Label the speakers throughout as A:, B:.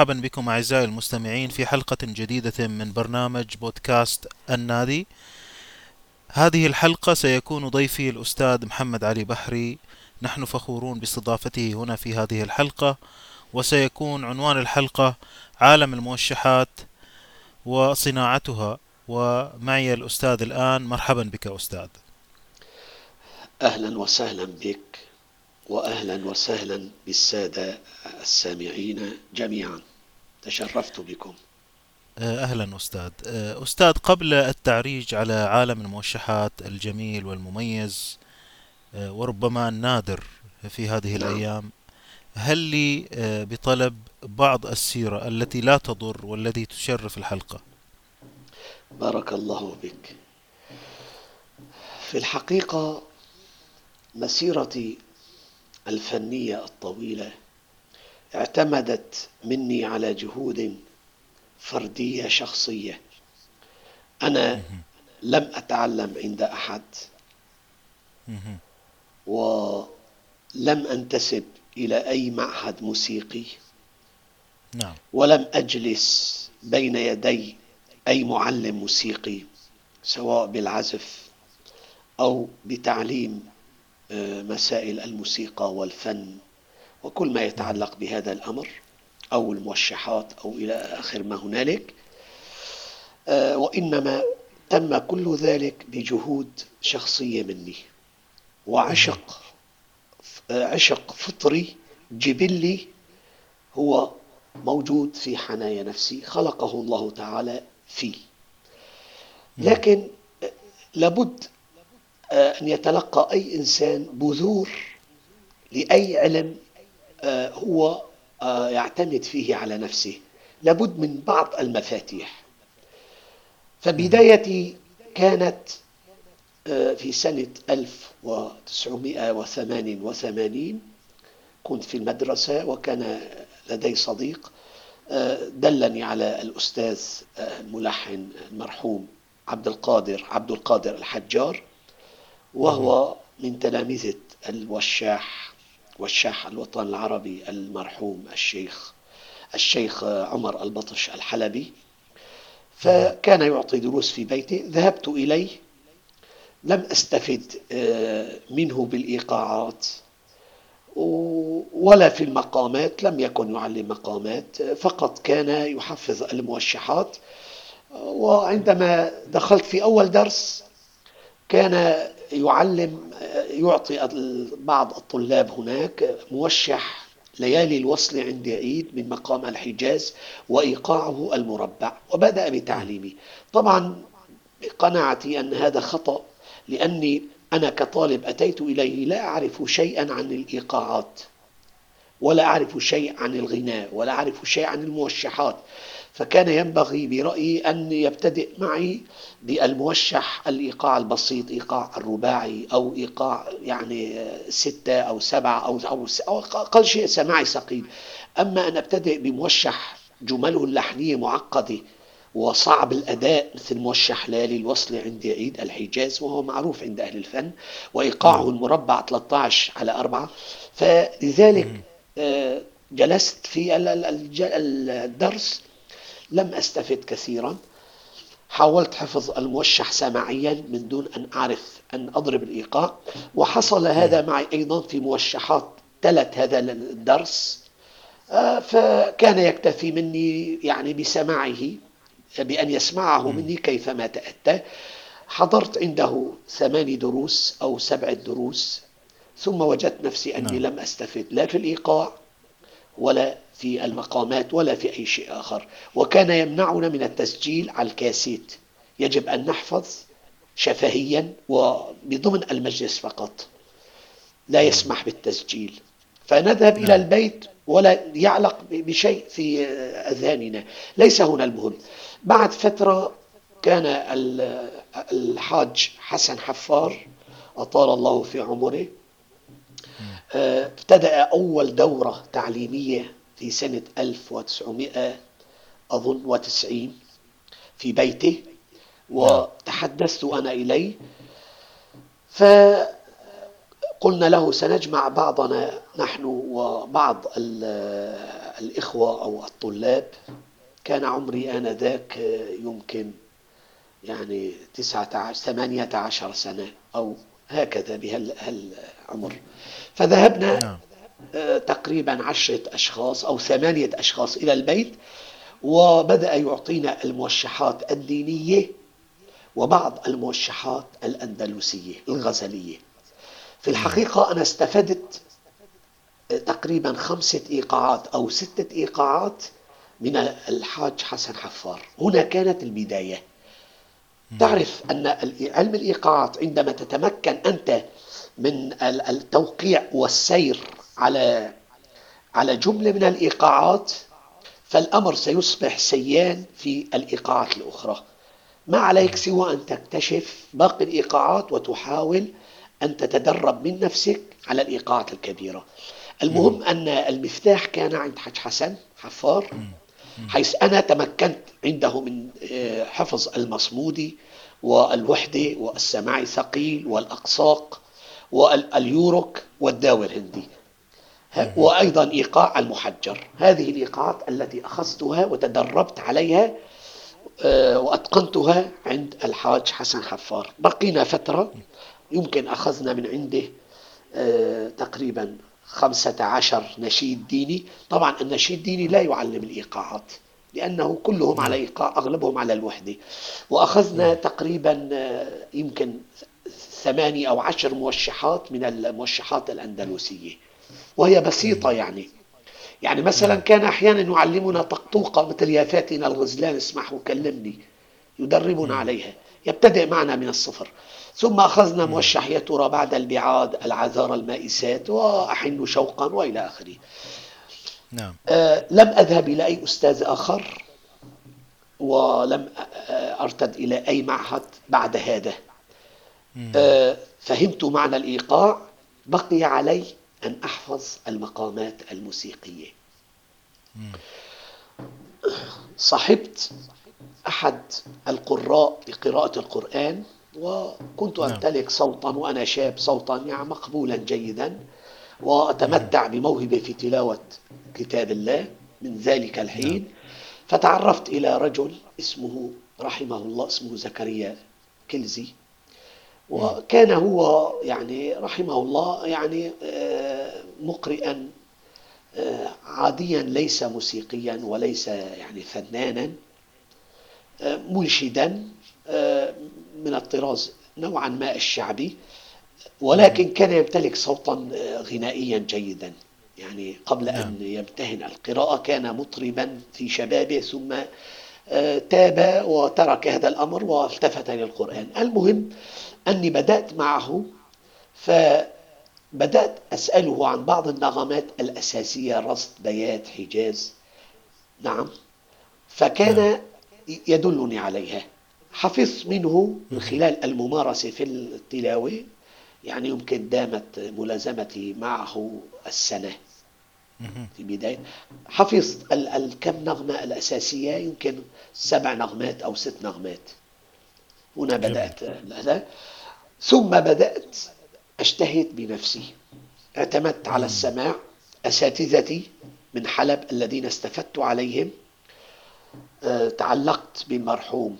A: مرحبا بكم أعزائي المستمعين في حلقة جديدة من برنامج بودكاست النادي. هذه الحلقة سيكون ضيفي الأستاذ محمد علي بحري. نحن فخورون باستضافته هنا في هذه الحلقة وسيكون عنوان الحلقة عالم الموشحات وصناعتها. ومعي الأستاذ الآن مرحبا بك أستاذ.
B: أهلا وسهلا بك وأهلا وسهلا بالسادة السامعين جميعا. تشرفت بكم.
A: أهلا أستاذ. أستاذ قبل التعريج على عالم الموشحات الجميل والمميز وربما النادر في هذه نعم. الأيام هل لي بطلب بعض السيرة التي لا تضر والتي تشرف الحلقة؟
B: بارك الله بك في الحقيقة مسيرتي الفنية الطويلة اعتمدت مني على جهود فردية شخصية. أنا لم أتعلم عند أحد. ولم أنتسب إلى أي معهد موسيقي. نعم. ولم أجلس بين يدي أي معلم موسيقي سواء بالعزف أو بتعليم آه، مسائل الموسيقى والفن. وكل ما يتعلق بهذا الأمر أو الموشحات أو إلى آخر ما هنالك آه، وإنما تم كل ذلك بجهود شخصية مني وعشق آه، عشق فطري جبلي هو موجود في حنايا نفسي خلقه الله تعالى في لكن لابد أن يتلقى أي إنسان بذور لأي علم آه، هو آه، يعتمد فيه على نفسه. لابد من بعض المفاتيح. فبدايتي كانت آه، في سنة 1988 كنت في المدرسة وكان لدي صديق دلني على الأستاذ الملحن المرحوم عبد القادر عبد القادر الحجار وهو من تلامذة الوشاح وشاح الوطن العربي المرحوم الشيخ الشيخ عمر البطش الحلبي. فكان يعطي دروس في بيته. ذهبت إليه. لم أستفد آه، منه بالإيقاعات ولا في المقامات. لم يكن يعلم مقامات. فقط كان يحفظ الموشحات. وعندما دخلت في أول درس كان يعلم يعطي بعض الطلاب هناك موشح ليالي الوصل عند عيد من مقام الحجاز وإيقاعه المربع وبدأ بتعليمي. طبعا قناعتي أن هذا خطأ لأني أنا كطالب أتيت إليه لا أعرف شيئا عن الإيقاعات ولا أعرف شيء عن الغناء ولا أعرف شيء عن الموشحات. فكان ينبغي برأيي أن يبتدئ معي بالموشح الإيقاع البسيط إيقاع الرباعي أو إيقاع يعني ستة أو سبعة أو, أو, أو أقل شيء سماعي ثقيل. أما أن أبتدئ بموشح جمله اللحنية معقدة وصعب الأداء مثل موشح ليالي الوصل عند عيد الحجاز وهو معروف عند أهل الفن وإيقاعه المربع 13 على 4 فلذلك آه، جلست في الدرس لم أستفد كثيرا. حاولت حفظ الموشح سماعيا من دون أن أعرف أن أضرب الإيقاع. وحصل هذا معي أيضا في موشحات تلت هذا الدرس. آه، فكان يكتفي مني يعني بسماعه بأن يسمعه مني كيفما تأتى. حضرت عنده ثماني دروس أو سبع دروس ثم وجدت نفسي أني نعم. لم أستفد لا في الإيقاع ولا في المقامات ولا في أي شيء آخر. وكان يمنعنا من التسجيل على الكاسيت. يجب أن نحفظ شفهيا وبضمن المجلس فقط. لا يسمح بالتسجيل. فنذهب إلى نعم. البيت ولا يعلق بشيء في أذهاننا. ليس هنا المهم. بعد فترة كان الحاج حسن حفار أطال الله في عمره. ابتدأ أول دورة تعليمية في سنة 1900 أظن وتسعين في بيته وتحدثت أنا إليه. فقلنا له سنجمع بعضنا نحن وبعض الإخوة أو الطلاب. كان عمري آنذاك يمكن يعني تسعة عشر ثمانية عشر سنة أو هكذا بهالعمر فذهبنا نعم. آه، تقريبا عشرة أشخاص أو ثمانية أشخاص إلى البيت وبدأ يعطينا الموشحات الدينية وبعض الموشحات الأندلسية الغزلية. في الحقيقة أنا استفدت تقريبا خمسة إيقاعات أو ستة إيقاعات من الحاج حسن حفار. هنا كانت البداية. تعرف أن علم الإيقاعات عندما تتمكن أنت من التوقيع والسير على على جملة من الإيقاعات فالأمر سيصبح سيان في الإيقاعات الأخرى. ما عليك سوى أن تكتشف باقي الإيقاعات وتحاول أن تتدرب من نفسك على الإيقاعات الكبيرة. المهم أن المفتاح كان عند حج حسن حفار حيث أنا تمكنت عنده من آه، حفظ المصمودي والوحدة والسماع ثقيل والأقساق. واليورك والداور الهندي. وأيضا إيقاع المحجر. هذه الإيقاعات التي أخذتها وتدربت عليها آه، وأتقنتها عند الحاج حسن حفار. بقينا فترة يمكن أخذنا من عنده آه، تقريبا خمسة عشر نشيد ديني. طبعا النشيد الديني لا يعلم الإيقاعات لأنه كلهم على إيقاع أغلبهم على الوحدة. وأخذنا تقريبا آه، يمكن ثماني أو عشر موشحات من الموشحات الأندلسية. وهي بسيطة يعني. يعني مثلا كان أحيانا يعلمنا طقطوقة مثل يا فاتن الغزلان اسمح وكلمني يدربنا عليها. يبتدئ معنا من الصفر. ثم أخذنا موشح يا ترى بعد البعاد العذار المائسات وأحن شوقا وإلى آخره. نعم. آه لم أذهب إلى أي أستاذ آخر ولم آه، أرتد إلى أي معهد بعد هذا. فهمت معنى الإيقاع. بقي علي أن أحفظ المقامات الموسيقية. صحبت أحد القراء لقراءة القرآن وكنت نعم. أمتلك صوتا وأنا شاب صوتا يعني مقبولا جيدا وأتمتع بموهبة في تلاوة كتاب الله من ذلك الحين. نعم. فتعرفت إلى رجل اسمه رحمه الله اسمه زكريا كلزي. وكان هو يعني رحمه الله يعني آه، مقرئا آه، عاديا ليس موسيقيا وليس يعني فنانا آه، منشدا من الطراز نوعا ما الشعبي ولكن كان يمتلك صوتا غنائيا جيدا. يعني قبل أن نعم. يمتهن القراءة كان مطربا في شبابه ثم تاب وترك هذا الأمر والتفت للقرآن المهم أني بدأت معه فبدأت أسأله عن بعض النغمات الأساسية رصد بيات حجاز. نعم. فكان نعم. يدلني عليها. حفظت منه من خلال الممارسة في التلاوة يعني يمكن دامت ملازمتي معه السنة. في بداية حفظت الكم نغمة الأساسية؟ يمكن سبع نغمات أو ست نغمات. هنا بدأت. هذا ثم بدأت أجتهد بنفسي. اعتمدت على السماع أساتذتي من حلب الذين استفدت عليهم. أه، تعلقت بالمرحوم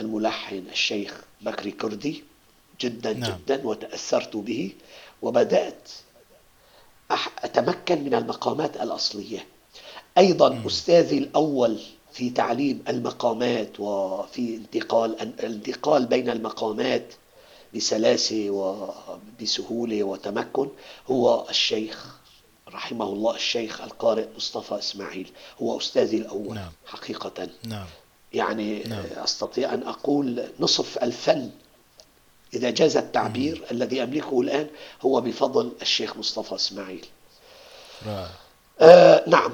B: الملحن الشيخ بكري كردي جدا نعم. جدا وتأثرت به. وبدأت أتمكن من المقامات الأصلية. أيضا مم. أستاذي الأول في تعليم المقامات وفي انتقال الانتقال بين المقامات بسلاسة وبسهولة وتمكن هو الشيخ رحمه الله الشيخ القارئ مصطفى إسماعيل هو أستاذي الأول نعم. حقيقة نعم. يعني نعم. أستطيع أن أقول نصف الفن إذا جاز التعبير مم. الذي أملكه الآن هو بفضل الشيخ مصطفى إسماعيل آه نعم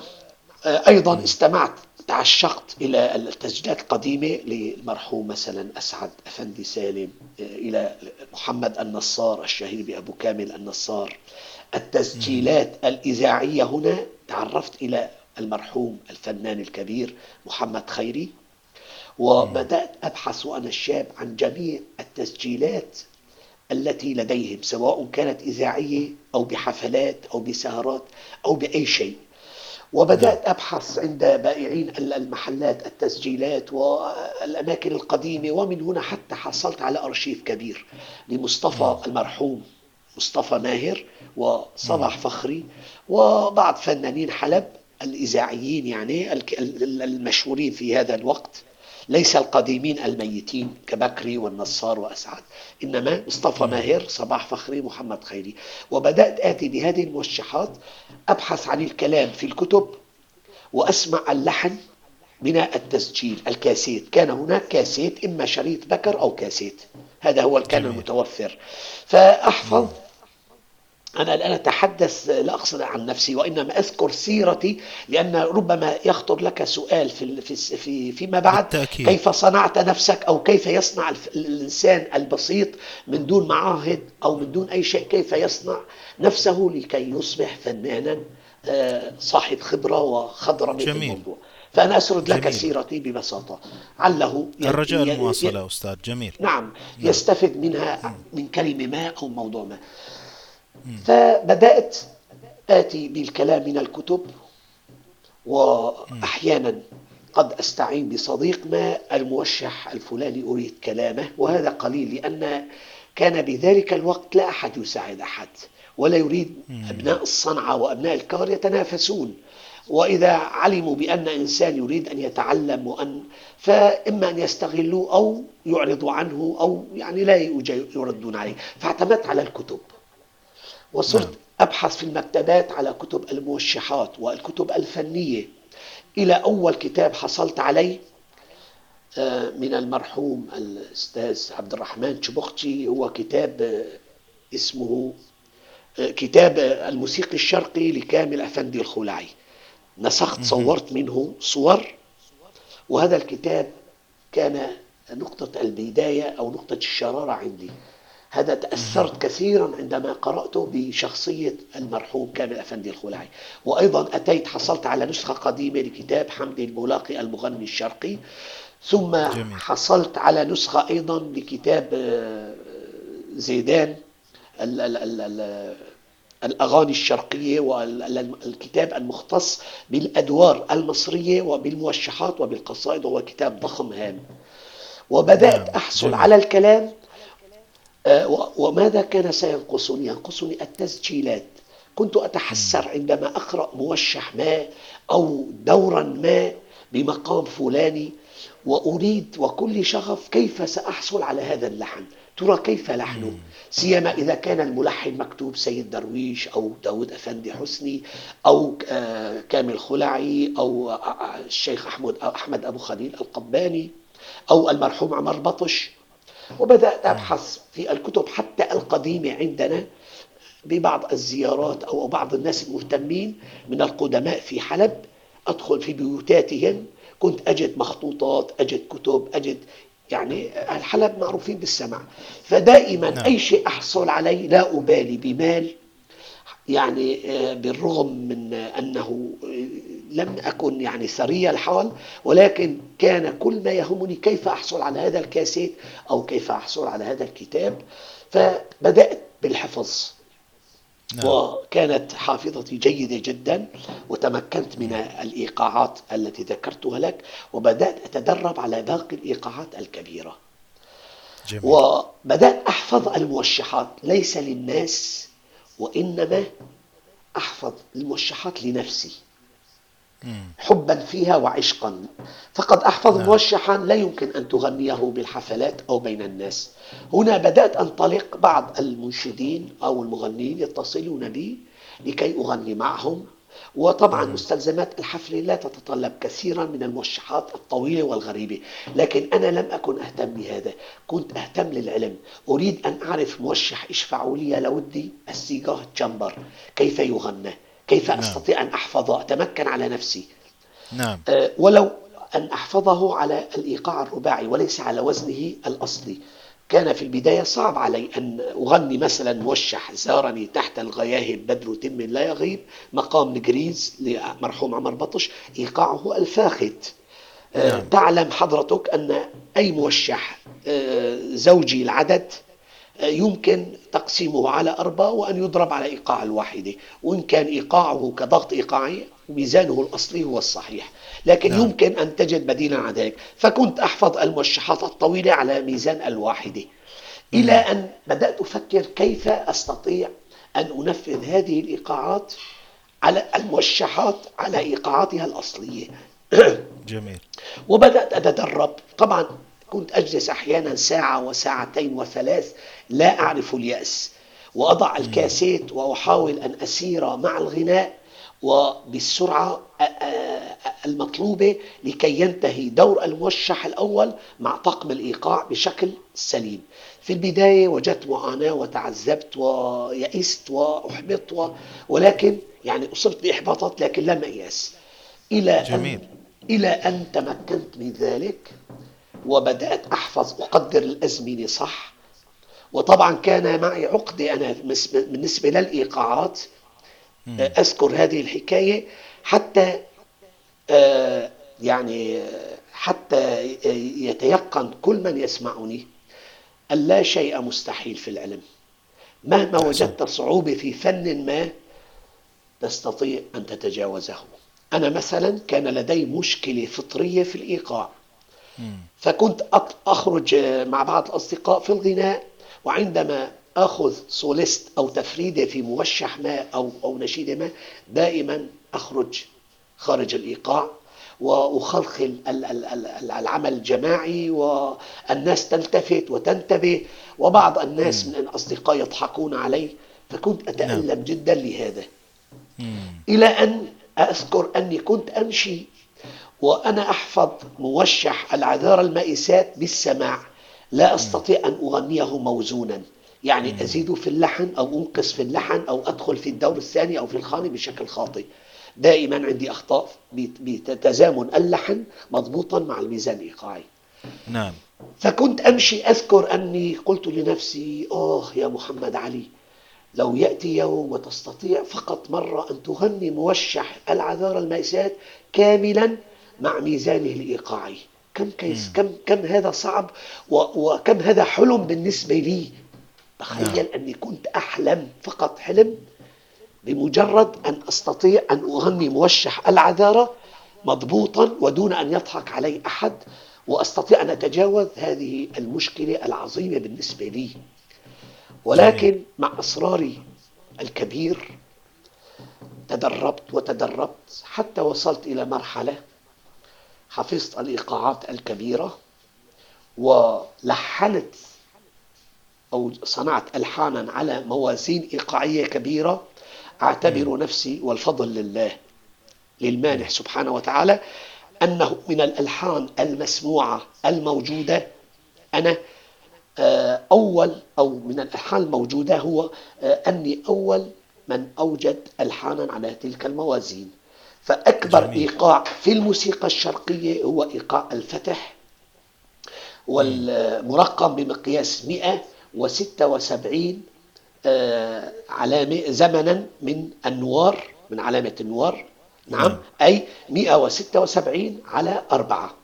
B: آه أيضا مم. استمعت تعشقت إلى التسجيلات القديمة للمرحوم مثلا أسعد أفندي سالم إلى محمد النصار الشهير بأبو كامل النصار. التسجيلات الإذاعية هنا تعرفت إلى المرحوم الفنان الكبير محمد خيري وبدأت أبحث وأنا الشاب عن جميع التسجيلات التي لديهم سواء كانت إذاعية أو بحفلات أو بسهرات أو بأي شيء. وبدأت أبحث عند بائعين المحلات التسجيلات والأماكن القديمة ومن هنا حتى حصلت على أرشيف كبير لمصطفى المرحوم مصطفى ماهر وصباح فخري وبعض فنانين حلب الإذاعيين يعني المشهورين في هذا الوقت. ليس القديمين الميتين كبكري والنصار وأسعد. إنما مصطفى ماهر صباح فخري محمد خيري. وبدأت آتي بهذه الموشحات أبحث عن الكلام في الكتب وأسمع اللحن من التسجيل. الكاسيت كان هناك كاسيت إما شريط بكر أو كاسيت. هذا هو كان المتوفر. فأحفظ أنا الآن أتحدث لا أقصد عن نفسي وإنما أذكر سيرتي لأن ربما يخطر لك سؤال في في فيما بعد. بالتأكيد. كيف صنعت نفسك؟ أو كيف يصنع الإنسان البسيط من دون معاهد أو من دون أي شيء؟ كيف يصنع نفسه لكي يصبح فنانا آه، صاحب خبرة وخضرة في الموضوع؟ فأنا أسرد جميل. لك سيرتي ببساطة. عله
A: الرجاء المواصلة أستاذ جميل.
B: نعم, نعم. يستفد منها من كلمة ما أو موضوع ما. فبدأت آتي بالكلام من الكتب وأحيانا قد أستعين بصديق ما الموشح الفلاني أريد كلامه وهذا قليل لأن كان بذلك الوقت لا أحد يساعد أحد ولا يريد أبناء الصنعة وأبناء الكار يتنافسون. وإذا علموا بأن إنسان يريد أن يتعلم وأن فإما أن يستغلوا أو يعرضوا عنه أو يعني لا يردون عليه. فاعتمدت على الكتب. وصرت نعم. أبحث في المكتبات على كتب الموشحات والكتب الفنية. إلى أول كتاب حصلت عليه آه، من المرحوم الأستاذ عبد الرحمن شبختي هو كتاب آه، اسمه آه، كتاب الموسيقي الشرقي لكامل أفندي الخلعي. نسخت صورت منه صور. وهذا الكتاب كان نقطة البداية أو نقطة الشرارة عندي. هذا تأثرت كثيرا عندما قرأته بشخصية المرحوم كامل أفندي الخلعي وأيضا أتيت حصلت على نسخة قديمة لكتاب حمدي الملاقي المغني الشرقي ثم جميل. حصلت على نسخة أيضا لكتاب آه، زيدان ال ال ال ال الأغاني الشرقية والكتاب المختص بالأدوار المصرية وبالموشحات وبالقصائد وهو كتاب ضخم هام وبدأت نعم. أحصل على الكلام وماذا كان سينقصني؟ ينقصني التسجيلات. كنت أتحسر عندما أقرأ موشح ما أو دورا ما بمقام فلاني وأريد وكل شغف كيف سأحصل على هذا اللحن؟ ترى كيف لحنه سيما إذا كان الملحن مكتوب سيد درويش أو داود أفندي حسني أو آه، كامل خلعي أو آه، الشيخ أحمد أحمد أبو خليل القباني أو المرحوم عمر بطش وبدأت أبحث في الكتب حتى القديمة عندنا ببعض الزيارات أو بعض الناس المهتمين من القدماء في حلب. أدخل في بيوتاتهم. كنت أجد مخطوطات أجد كتب أجد يعني الحلب معروفين بالسمع فدائما نعم. أي شيء أحصل عليه لا أبالي بمال يعني آه، بالرغم من أنه لم أكن يعني ثري الحال ولكن كان كل ما يهمني كيف أحصل على هذا الكاسيت أو كيف أحصل على هذا الكتاب فبدأت بالحفظ نعم. وكانت حافظتي جيدة جدا وتمكنت من الإيقاعات التي ذكرتها لك وبدأت أتدرب على باقي الإيقاعات الكبيرة جميل. وبدأت أحفظ الموشحات ليس للناس وإنما أحفظ الموشحات لنفسي حبا فيها وعشقا. فقد أحفظ نعم. موشحا لا يمكن أن تغنيه بالحفلات أو بين الناس. هنا بدأت أنطلق بعض المنشدين أو المغنيين يتصلون بي لكي أغني معهم. وطبعا مستلزمات الحفل لا تتطلب كثيرا من الموشحات الطويلة والغريبة. لكن أنا لم أكن أهتم بهذا. كنت أهتم للعلم. أريد أن أعرف موشح إشفعوا لي. لودي السيجاه شنبر. كيف يغنى؟ كيف نعم. أستطيع أن أحفظه أتمكن على نفسي
A: نعم.
B: أه ولو أن أحفظه على الإيقاع الرباعي وليس على وزنه الأصلي كان في البداية صعب علي أن أغني مثلا موشح زارني تحت الغياهب بدر تم لا يغيب مقام نجريز لمرحوم عمر بطش إيقاعه الفاخت آه، نعم. تعلم حضرتك أن أي موشح آه، زوجي العدد يمكن تقسيمه على أربعة وأن يضرب على إيقاع الواحدة. وإن كان إيقاعه كضغط إيقاعي ميزانه الأصلي هو الصحيح. لكن نعم. يمكن أن تجد بديلا عن ذلك. فكنت أحفظ الموشحات الطويلة على ميزان الواحدة. إلى أن بدأت أفكر كيف أستطيع أن أنفذ هذه الإيقاعات على الموشحات على إيقاعاتها الأصلية.
A: جميل.
B: وبدأت أتدرب. طبعا كنت أجلس أحيانا ساعة وساعتين وثلاث لا أعرف اليأس. وأضع الكاسيت وأحاول أن أسير مع الغناء وبالسرعة المطلوبة لكي ينتهي دور الموشح الأول مع طاقم الإيقاع بشكل سليم. في البداية وجدت معاناة وتعذبت ويئست وأحبطت ولكن يعني أصبت بإحباطات لكن لم أيأس. إلى جميل. أن إلى أن تمكنت من ذلك وبدأت أحفظ أقدر الأزمنة صح وطبعا كان معي عقدة أنا بالنسبة للإيقاعات أذكر هذه الحكاية حتى آه، يعني حتى يتيقن كل من يسمعني أن لا شيء مستحيل في العلم. مهما وجدت صعوبة في فن ما تستطيع أن تتجاوزه. أنا مثلا كان لدي مشكلة فطرية في الإيقاع. فكنت أخرج مع بعض الأصدقاء في الغناء وعندما أخذ سوليست أو تفريدة في موشح ما أو, أو نشيدة ما دائما أخرج خارج الإيقاع وأخلخل العمل الجماعي والناس تلتفت وتنتبه وبعض الناس من الأصدقاء يضحكون علي فكنت أتألم نعم. جدا لهذا. إلى أن أذكر أني كنت أمشي وأنا أحفظ موشح العذارى المائسات بالسماع. لا أستطيع أن أغنيه موزونا. يعني أزيد في اللحن أو أنقص في اللحن أو أدخل في الدور الثاني أو في الخاني بشكل خاطئ. دائما عندي أخطاء بتزامن اللحن مضبوطا مع الميزان الإيقاعي.
A: نعم.
B: فكنت أمشي أذكر أني قلت لنفسي آه يا محمد علي لو يأتي يوم وتستطيع فقط مرة أن تغني موشح العذارى المأساة كاملا مع ميزانه الإيقاعي. كم كيس كم كم هذا صعب وكم هذا حلم بالنسبة لي. تخيل نعم. أني كنت أحلم فقط حلم بمجرد أن أستطيع أن أغني موشح العذارى مضبوطا ودون أن يضحك علي أحد وأستطيع أن أتجاوز هذه المشكلة العظيمة بالنسبة لي. ولكن مع إصراري الكبير تدربت وتدربت حتى وصلت إلى مرحلة حفظت الإيقاعات الكبيرة ولحنت أو صنعت ألحانا على موازين إيقاعية كبيرة أعتبر نفسي والفضل لله للمانح سبحانه وتعالى أنه من الألحان المسموعة الموجودة. أنا آه، أول أو من الألحان الموجودة هو آه، أني أول من أوجد ألحانا على تلك الموازين. فأكبر جميل. إيقاع في الموسيقى الشرقية هو إيقاع الفتح والمرقم بمقياس 176 آه، علامة زمنا من النوار من علامة النوار نعم, نعم. أي 176 على أربعة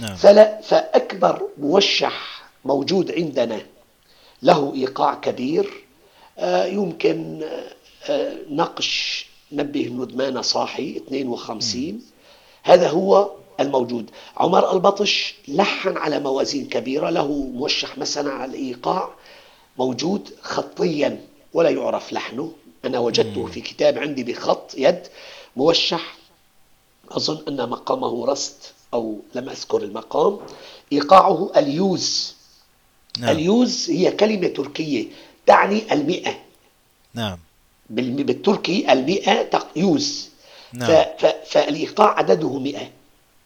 B: نعم. فلا فأكبر موشح موجود عندنا له إيقاع كبير آه، يمكن آه، نقش نبه الندمان صاحي 52 هذا هو الموجود. عمر البطش لحن على موازين كبيرة له موشح مثلا على الإيقاع موجود خطيا ولا يعرف لحنه. أنا وجدته في كتاب عندي بخط يد موشح. أظن أن مقامه رست أو لم أذكر المقام. إيقاعه اليوز. نعم. اليوز هي كلمة تركية تعني المئة.
A: نعم.
B: بالتركي المئة يوز نعم. فالإيقاع عدده مئة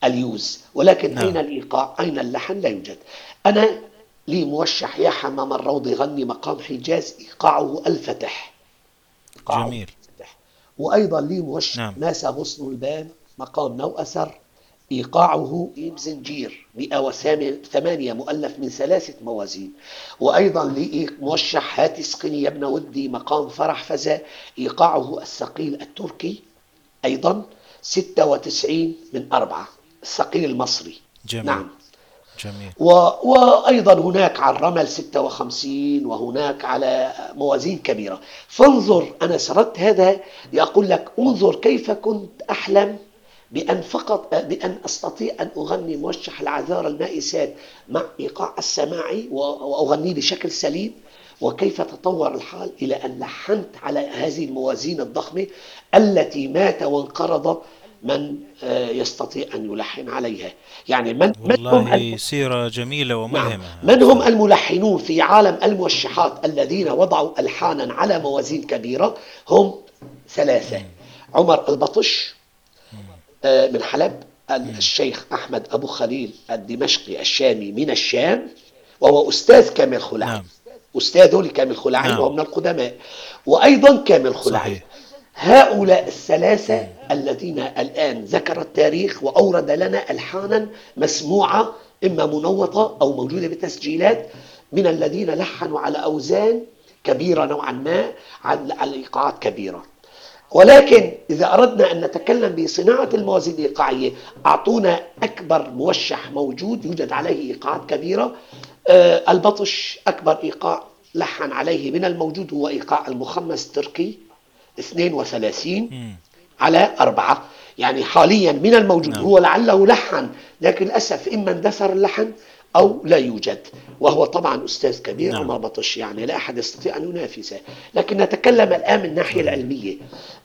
B: اليوز ولكن نعم. أين الإيقاع أين اللحن لا يوجد أنا لي موشح يا حمام الروض يغني مقام حجاز إيقاعه الفتح
A: إيقاعه جميل
B: الفتح. وأيضا لي موشح نعم. ناس غصن البان مقام نو أثر إيقاعه إيم زنجير 108 مؤلف من ثلاثة موازين. وأيضا لي موشح هاتي سقني يا ابن ودي مقام فرح فزا إيقاعه الثقيل التركي أيضا 96 من أربعة الثقيل المصري.
A: جميل.
B: نعم.
A: جميل.
B: و... وأيضا هناك على الرمل 56 وهناك على موازين كبيرة. فانظر أنا سردت هذا لأقول لك انظر كيف كنت أحلم بأن فقط بأن أستطيع أن أغني موشح العذارى المائسات مع إيقاع السماعي وأغنيه بشكل سليم. وكيف تطور الحال إلى أن لحنت على هذه الموازين الضخمة التي مات وانقرض من آه، يستطيع أن يلحن عليها؟
A: يعني من, من هم سيرة جميلة وملهمة. نعم.
B: من هم الملحنون في عالم الموشحات الذين وضعوا ألحانا على موازين كبيرة؟ هم ثلاثة. عمر البطش من حلب الشيخ أحمد أبو خليل الدمشقي الشامي من الشام وهو أستاذ كامل خلعي نعم. أستاذه لكامل خلعي نعم. وهو من القدماء وأيضا كامل خلعي صحيح. هؤلاء الثلاثة الذين الآن ذكر التاريخ وأورد لنا ألحانا مسموعة إما منوطة أو موجودة بتسجيلات من الذين لحنوا على أوزان كبيرة نوعا ما على إيقاعات كبيرة ولكن إذا أردنا أن نتكلم بصناعة الموازين الإيقاعية أعطونا أكبر موشح موجود يوجد عليه إيقاعات كبيرة. آه، البطش أكبر إيقاع لحن عليه من الموجود هو إيقاع المخمس التركي 32 على أربعة. يعني حاليا من الموجود نعم. هو لعله لحن لكن للأسف إما اندثر اللحن أو لا يوجد. وهو طبعا أستاذ كبير نعم. وما بطش يعني لا أحد يستطيع أن ينافسه لكن نتكلم الآن من الناحية العلمية.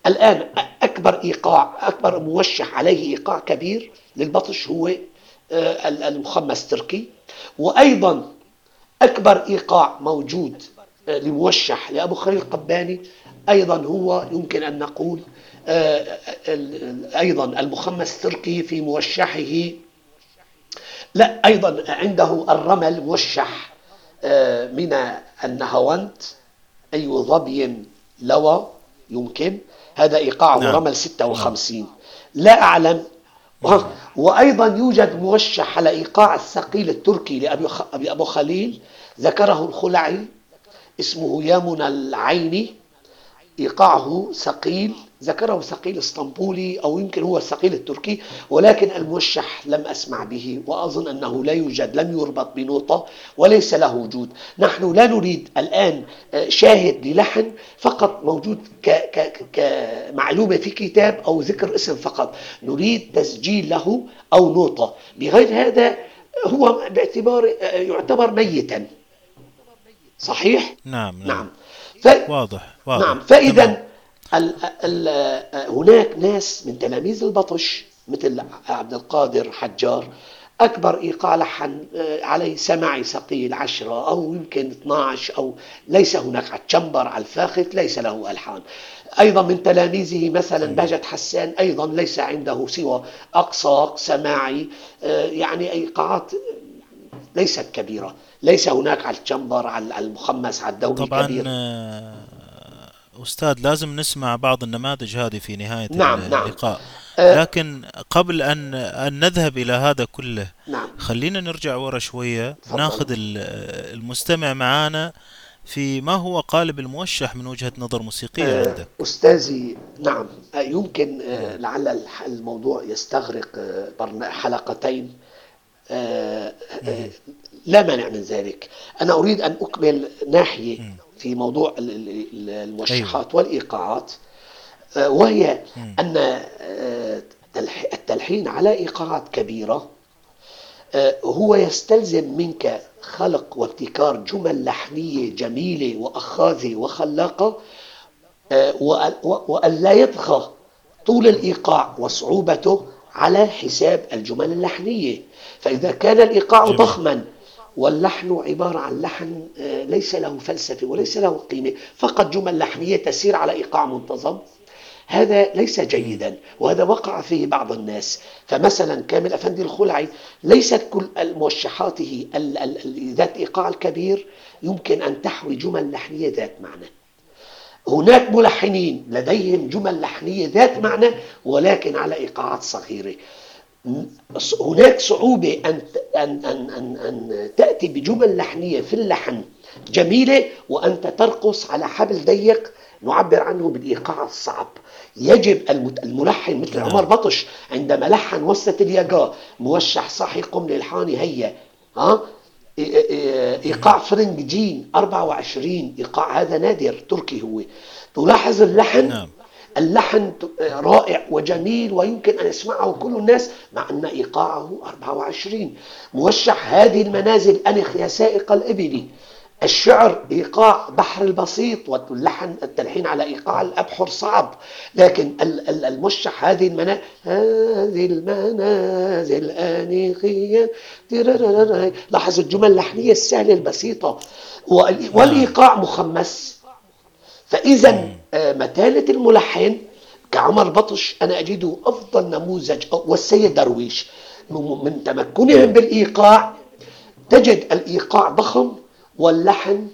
B: الآن أكبر إيقاع أكبر موشح عليه إيقاع كبير للبطش هو آه، المخمس تركي. وأيضا أكبر إيقاع موجود آه، لموشح لأبو خليل القباني أيضا هو يمكن أن نقول آه، أيضا المخمس التركي في موشحه لا أيضا عنده الرمل موشح آه، من النهاوند أي ظبي لوى يمكن. هذا إيقاعه نعم. رمل 56 لا أعلم. وأيضا يوجد موشح على إيقاع الثقيل التركي لأبي أبو خليل ذكره الخلعي اسمه يامن العيني. إيقاعه ثقيل. ذكره ثقيل اسطنبولي أو يمكن هو الثقيل التركي ولكن الموشح لم أسمع به وأظن أنه لا يوجد لم يربط بنوطة وليس له وجود. نحن لا نريد الآن آه، شاهد للحن فقط موجود كمعلومة في كتاب أو ذكر اسم فقط. نريد تسجيل له أو نوطة بغير هذا هو باعتبار آه، يعتبر ميتا. صحيح؟
A: نعم نعم, نعم.
B: ف... واضح واضح. نعم فإذا ال... ال... هناك ناس من تلاميذ البطش مثل عبد القادر حجار أكبر إيقاع لحن آه، عليه سمعي ثقيل عشرة أو يمكن 12 أو ليس هناك على التشمبر على الفاخت ليس له ألحان. أيضا من تلاميذه مثلا بهجت حسان أيضا ليس عنده سوى أقصاق سماعي آه، يعني إيقاعات ليست كبيرة. ليس هناك على الجمبر على المخمس على الدوري
A: طبعا كبير. أستاذ لازم نسمع بعض النماذج هذه في نهاية نعم, نعم. اللقاء نعم. لكن قبل أن, أن نذهب إلى هذا كله نعم. خلينا نرجع ورا شوية فضل. ناخذ المستمع معانا في ما هو قالب الموشح من وجهة نظر موسيقية آه عندك
B: أستاذي نعم آه، يمكن آه لعل الموضوع يستغرق حلقتين لا مانع من ذلك أنا أريد أن أكمل ناحية في موضوع الموشحات أيوة. والإيقاعات آه، وهي أن آه، التلحين على إيقاعات كبيرة آه، هو يستلزم منك خلق وابتكار جمل لحنية جميلة وأخاذة وخلاقة وأن لا يطغى طول الإيقاع وصعوبته على حساب الجمل اللحنية فإذا كان الإيقاع جميل. ضخما واللحن عبارة عن لحن آه، ليس له فلسفة وليس له قيمة. فقط جمل لحنية تسير على إيقاع منتظم. هذا ليس جيدا وهذا وقع فيه بعض الناس. فمثلا كامل أفندي الخلعي ليست كل موشحاته ذات إيقاع الكبير يمكن أن تحوي جمل لحنية ذات معنى. هناك ملحنين لديهم جمل لحنية ذات معنى ولكن على إيقاعات صغيرة. هناك صعوبة أن أن أن أن, أن تأتي بجمل لحنية في اللحن جميلة وأنت ترقص على حبل ضيق نعبر عنه بالإيقاع الصعب يجب الملحن مثل نعم. عمر بطش عندما لحن وسط اليقا موشح صحي قم للحاني هيا ها إيقاع فرنج جين 24 إيقاع هذا نادر تركي هو تلاحظ اللحن نعم. اللحن رائع وجميل ويمكن أن يسمعه كل الناس مع أن إيقاعه 24 موشح هذه المنازل أنخ يا سائق الإبل الشعر إيقاع بحر البسيط واللحن التلحين على إيقاع الأبحر صعب. لكن المشح هذه المنازل هذه المنازل آنيقيا. لاحظ الجمل اللحنية السهلة البسيطة. والإيقاع مخمس. فإذا آه، متانة الملحن كعمر بطش أنا أجده أفضل نموذج والسيد درويش. من تمكنهم بالإيقاع تجد الإيقاع ضخم واللحن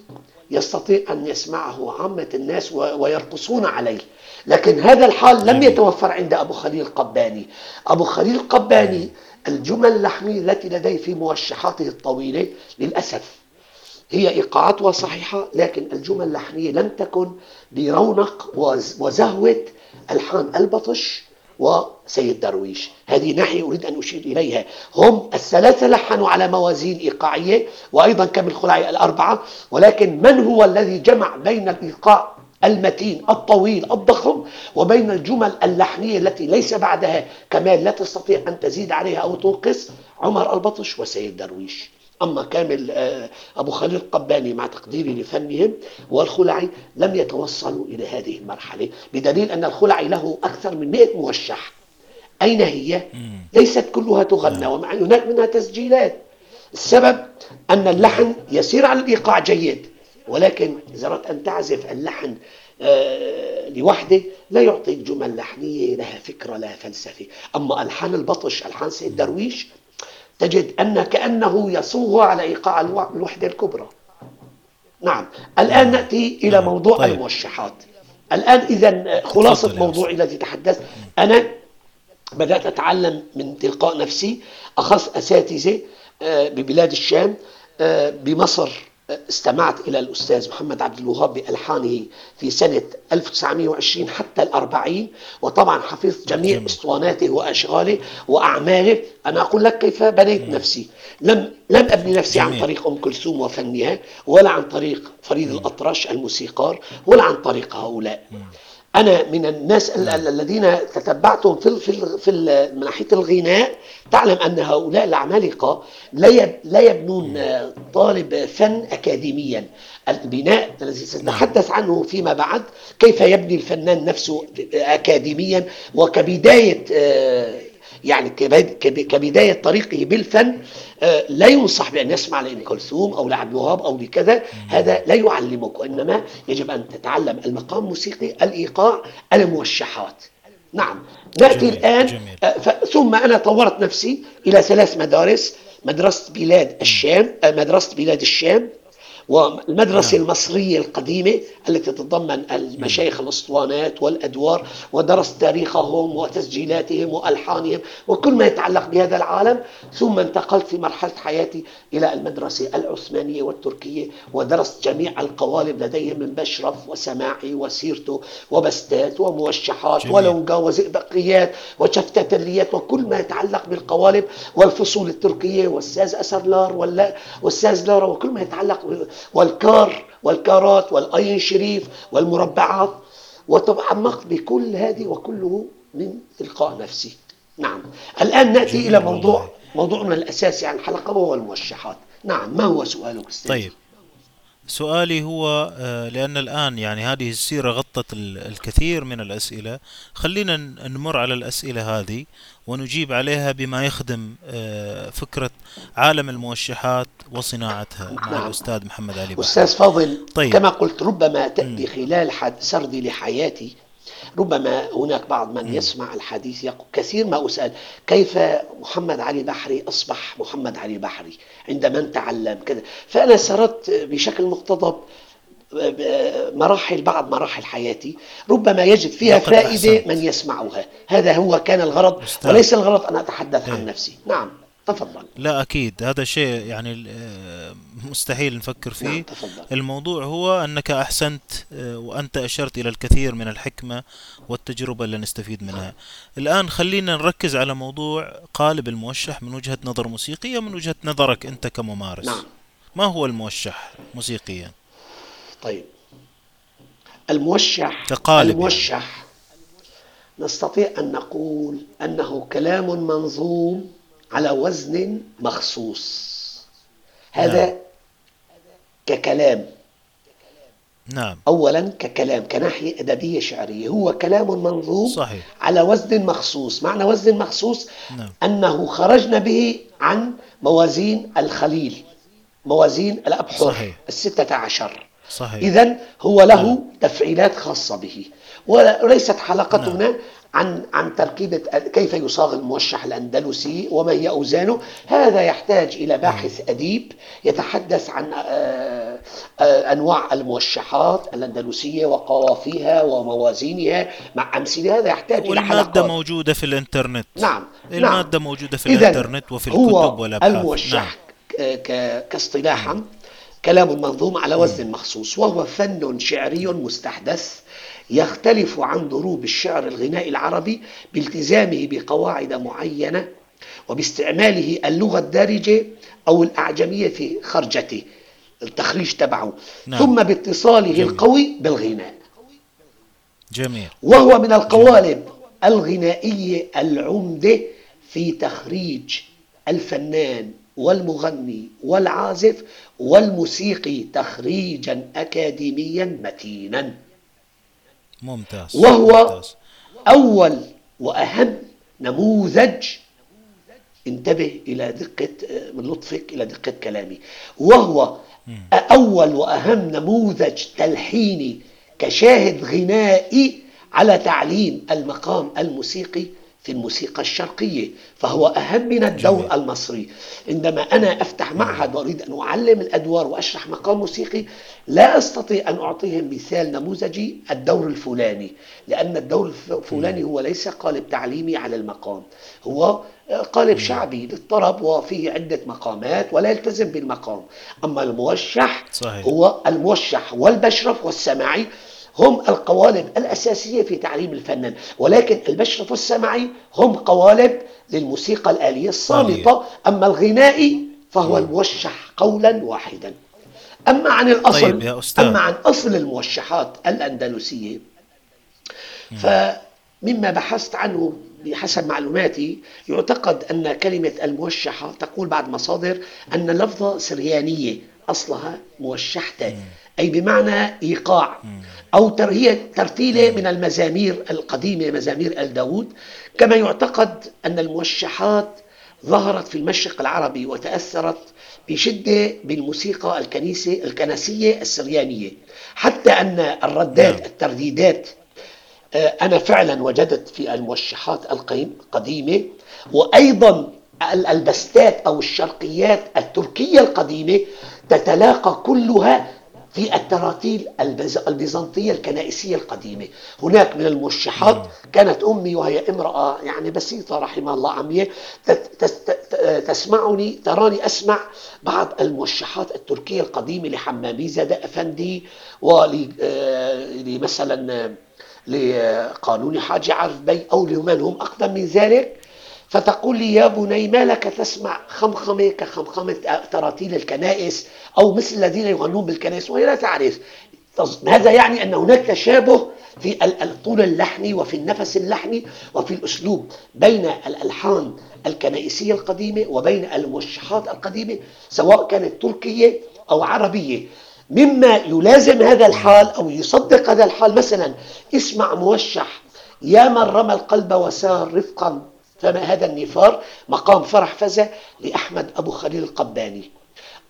B: يستطيع أن يسمعه عامة الناس ويرقصون عليه. لكن هذا الحال لم يتوفر عند أبو خليل القباني أبو خليل القباني الجمل اللحنية التي لديه في موشحاته الطويلة للأسف هي إيقاعاتها صحيحة لكن الجمل اللحنية لم تكن برونق وزهوة ألحان ألبطش وسيد درويش. هذه ناحية أريد أن أشير إليها. هم الثلاثة لحنوا على موازين إيقاعية وأيضا كامل خلعي الأربعة ولكن من هو الذي جمع بين الإيقاع المتين الطويل الضخم وبين الجمل اللحنية التي ليس بعدها؟ كمال لا تستطيع أن تزيد عليها أو تنقص. عمر ألبطش وسيد درويش. أما كامل آه، أبو خليل القباني مع تقديري لفنهم والخلعي لم يتوصلوا إلى هذه المرحلة بدليل أن الخلعي له أكثر من 100 موشح أين هي؟ ليست كلها تغنى نعم. ومع هناك منها تسجيلات السبب أن اللحن يسير على الإيقاع جيد ولكن إذا أردت أن تعزف اللحن آه، لوحدة لا يعطيك جمل لحنية لها فكرة لها فلسفة أما ألحان البطش ألحان سيد درويش تجد أن كأنه يصوغ على إيقاع الوحدة الكبرى. نعم. الآن نأتي إلى موضوع طيب. الموشحات الآن إذا خلاصة موضوعي الذي تحدثت. أنا بدأت أتعلم من تلقاء نفسي أخص أساتذة آه، ببلاد الشام آه، بمصر. استمعت إلى الأستاذ محمد عبد الوهاب بألحانه في سنة 1920 حتى الأربعين وطبعا حفظت جميع أسطواناته وأشغاله وأعماله. أنا أقول لك كيف بنيت نفسي. لم لم أبني نفسي عن طريق أم كلثوم وفنها ولا عن طريق فريد الأطرش الموسيقار ولا عن طريق هؤلاء. أنا من الناس نعم. الذين تتبعتهم في في في من ناحية الغناء. تعلم أن هؤلاء العمالقة لا يبنون طالب فن أكاديميا. البناء الذي سنتحدث عنه فيما بعد كيف يبني الفنان نفسه أكاديميا؟ وكبداية آه، يعني كبداية طريقه بالفن آه، لا ينصح بأن يسمع لأم كلثوم أو لعبد الوهاب أو لكذا هذا لا يعلمك وإنما يجب أن تتعلم المقام الموسيقي الإيقاع الموشحات نعم نأتي جميل. الآن جميل. آه، ثم أنا طورت نفسي إلى ثلاث مدارس مدرسة بلاد الشام آه، مدرسة بلاد الشام والمدرسة نعم. المصرية القديمة التي تتضمن المشايخ الأسطوانات والأدوار ودرست تاريخهم وتسجيلاتهم وألحانهم وكل ما يتعلق بهذا العالم ثم انتقلت في مرحلة حياتي إلى المدرسة العثمانية والتركية ودرست جميع القوالب لديهم من بشرف وسماعي وسيرته وبستات وموشحات ولونجا وزئبقيات وشفتتليات وكل ما يتعلق بالقوالب والفصول التركية والساز أسرلار والساز لارا وكل ما يتعلق والكار والكارات والأين شريف والمربعات. وتعمقت بكل هذه وكله من تلقاء نفسي نعم. الآن نأتي إلى موضوع موضوعنا الأساسي عن الحلقة وهو الموشحات. نعم ما هو سؤالك
A: أستاذ؟ طيب. سؤالي هو آه، لأن الآن يعني هذه السيرة غطت الكثير من الأسئلة خلينا نمر على الأسئلة هذه ونجيب عليها بما يخدم آه، فكرة عالم الموشحات وصناعتها مع نعم. الأستاذ محمد علي
B: بحر. أستاذ فاضل طيب. كما قلت ربما تأتي خلال سردي لحياتي ربما هناك بعض من يسمع الحديث يقول كثير ما أسأل كيف محمد علي بحري أصبح محمد علي بحري عندما تعلم كذا. فأنا سردت بشكل مقتضب مراحل بعض مراحل حياتي ربما يجد فيها فائدة من يسمعها. هذا هو كان الغرض وليس الغرض أن أتحدث عن إيه. نفسي. نعم. تفضل.
A: لا أكيد. هذا شيء يعني آه، مستحيل نفكر فيه.
B: نعم تفضل.
A: الموضوع هو أنك أحسنت آه، وأنت أشرت إلى الكثير من الحكمة والتجربة اللي نستفيد منها. الآن خلينا نركز على موضوع قالب الموشح من وجهة نظر موسيقية من وجهة نظرك أنت كممارس.
B: نعم.
A: ما هو الموشح موسيقيا؟
B: طيب. الموشح
A: كقالب يعني.
B: الموشح نستطيع أن نقول أنه كلام منظوم على وزن مخصوص. هذا
A: نعم
B: ككلام.
A: نعم.
B: أولا ككلام كناحية أدبية شعرية. هو كلام منظوم
A: صحيح.
B: على وزن مخصوص. معنى وزن مخصوص
A: نعم.
B: أنه خرجنا به عن موازين الخليل موازين الأبحر
A: صحيح.
B: الستة عشر.
A: صحيح.
B: إذا هو
A: نعم.
B: له تفعيلات خاصة به وليست
A: نعم.
B: حلقتنا عن عن تركيبة كيف يصاغ الموشح الأندلسي وما هي أوزانه. هذا يحتاج إلى
A: نعم
B: باحث أديب يتحدث عن آه، آه، أنواع الموشحات الأندلسية وقوافيها وموازينها مع أمثلة. هذا يحتاج إلى
A: والمادة
B: حلقات
A: موجودة في الإنترنت.
B: نعم نعم.
A: المادة موجودة في الإنترنت وفي الكتب والأبحاث نعم
B: الموشح ك- كاصطلاحا. كلام منظوم على. وزن مخصوص وهو فن شعري مستحدث. يختلف عن ضروب الشعر الغنائي العربي بالتزامه بقواعد معينة وباستعماله اللغة الدارجة أو الأعجمية في خرجته التخريج تبعه.
A: نعم.
B: ثم باتصاله
A: جميل.
B: القوي بالغناء.
A: جميل.
B: وهو من
A: جميل.
B: القوالب الغنائية العمدة في تخريج الفنان والمغني والعازف والموسيقي تخريجا أكاديميا متينا.
A: ممتاز
B: وهو
A: ممتاز.
B: أول وأهم نموذج. انتبه إلى دقة من لطفك إلى دقة كلامي. وهو
A: مم.
B: أول وأهم نموذج تلحيني كشاهد غنائي على تعليم المقام الموسيقي في الموسيقى الشرقية فهو أهم من الدور
A: جميل
B: المصري عندما أنا أفتح. معهد وأريد أن أعلم الأدوار وأشرح مقام موسيقي لا أستطيع أن أعطيهم مثال نموذجي الدور الفلاني لأن الدور الفلاني. هو ليس قالب تعليمي على المقام هو قالب
A: مم.
B: شعبي للطرب وفيه عدة مقامات ولا يلتزم بالمقام أما الموشح
A: صحيح
B: هو الموشح والبشرف والسماعي هم القوالب الأساسية في تعليم الفنان ولكن البشرف والسماعي هم قوالب للموسيقى الآلية
A: آلية
B: الصامتة أما الغنائي فهو. الموشح قولا واحدا أما عن
A: طيب
B: الأصل
A: يا
B: أما
A: أستاذ
B: عن أصل الموشحات الأندلسية
A: مم.
B: فمما بحثت عنه بحسب معلوماتي يعتقد أن كلمة الموشحة تقول بعض مصادر أن اللفظة سريانية أصلها موشحتة
A: مم.
B: أي بمعنى إيقاع. أو هي ترتيلة. من المزامير القديمة مزامير آل داود كما يعتقد أن الموشحات ظهرت في المشرق العربي وتأثرت بشدة بالموسيقى الكنيسة الكنسية السريانية حتى أن الردات
A: نعم
B: الترديدات آه، أنا فعلا وجدت في الموشحات القيم- القديمة وأيضا ال- البستات أو الشرقيات التركية القديمة تتلاقى كلها في التراتيل البيزنطية الكنائسية القديمة. هناك من الموشحات
A: مم.
B: كانت أمي وهي امرأة يعني بسيطة رحمها الله عمية. تسمعني تراني أسمع بعض الموشحات التركية القديمة لحمامي زاد أفندي ولمثلا لقانون حاج عرف بي أو لمن هم أقدم من ذلك. فتقول لي يا بني ما لك تسمع خمخمة كخمخمة تراتيل الكنائس أو مثل الذين يغنون بالكنائس وهي لا تعرف هذا يعني أن هناك تشابه في ال- الطول اللحني وفي النفس اللحني وفي الأسلوب بين الألحان الكنائسية القديمة وبين الموشحات القديمة سواء كانت تركية أو عربية. مما يلازم هذا الحال أو يصدق هذا الحال مثلا اسمع موشح يا من رمى القلب وسار رفقا فما هذا النفار؟ مقام فرح فزة لأحمد أبو خليل القباني.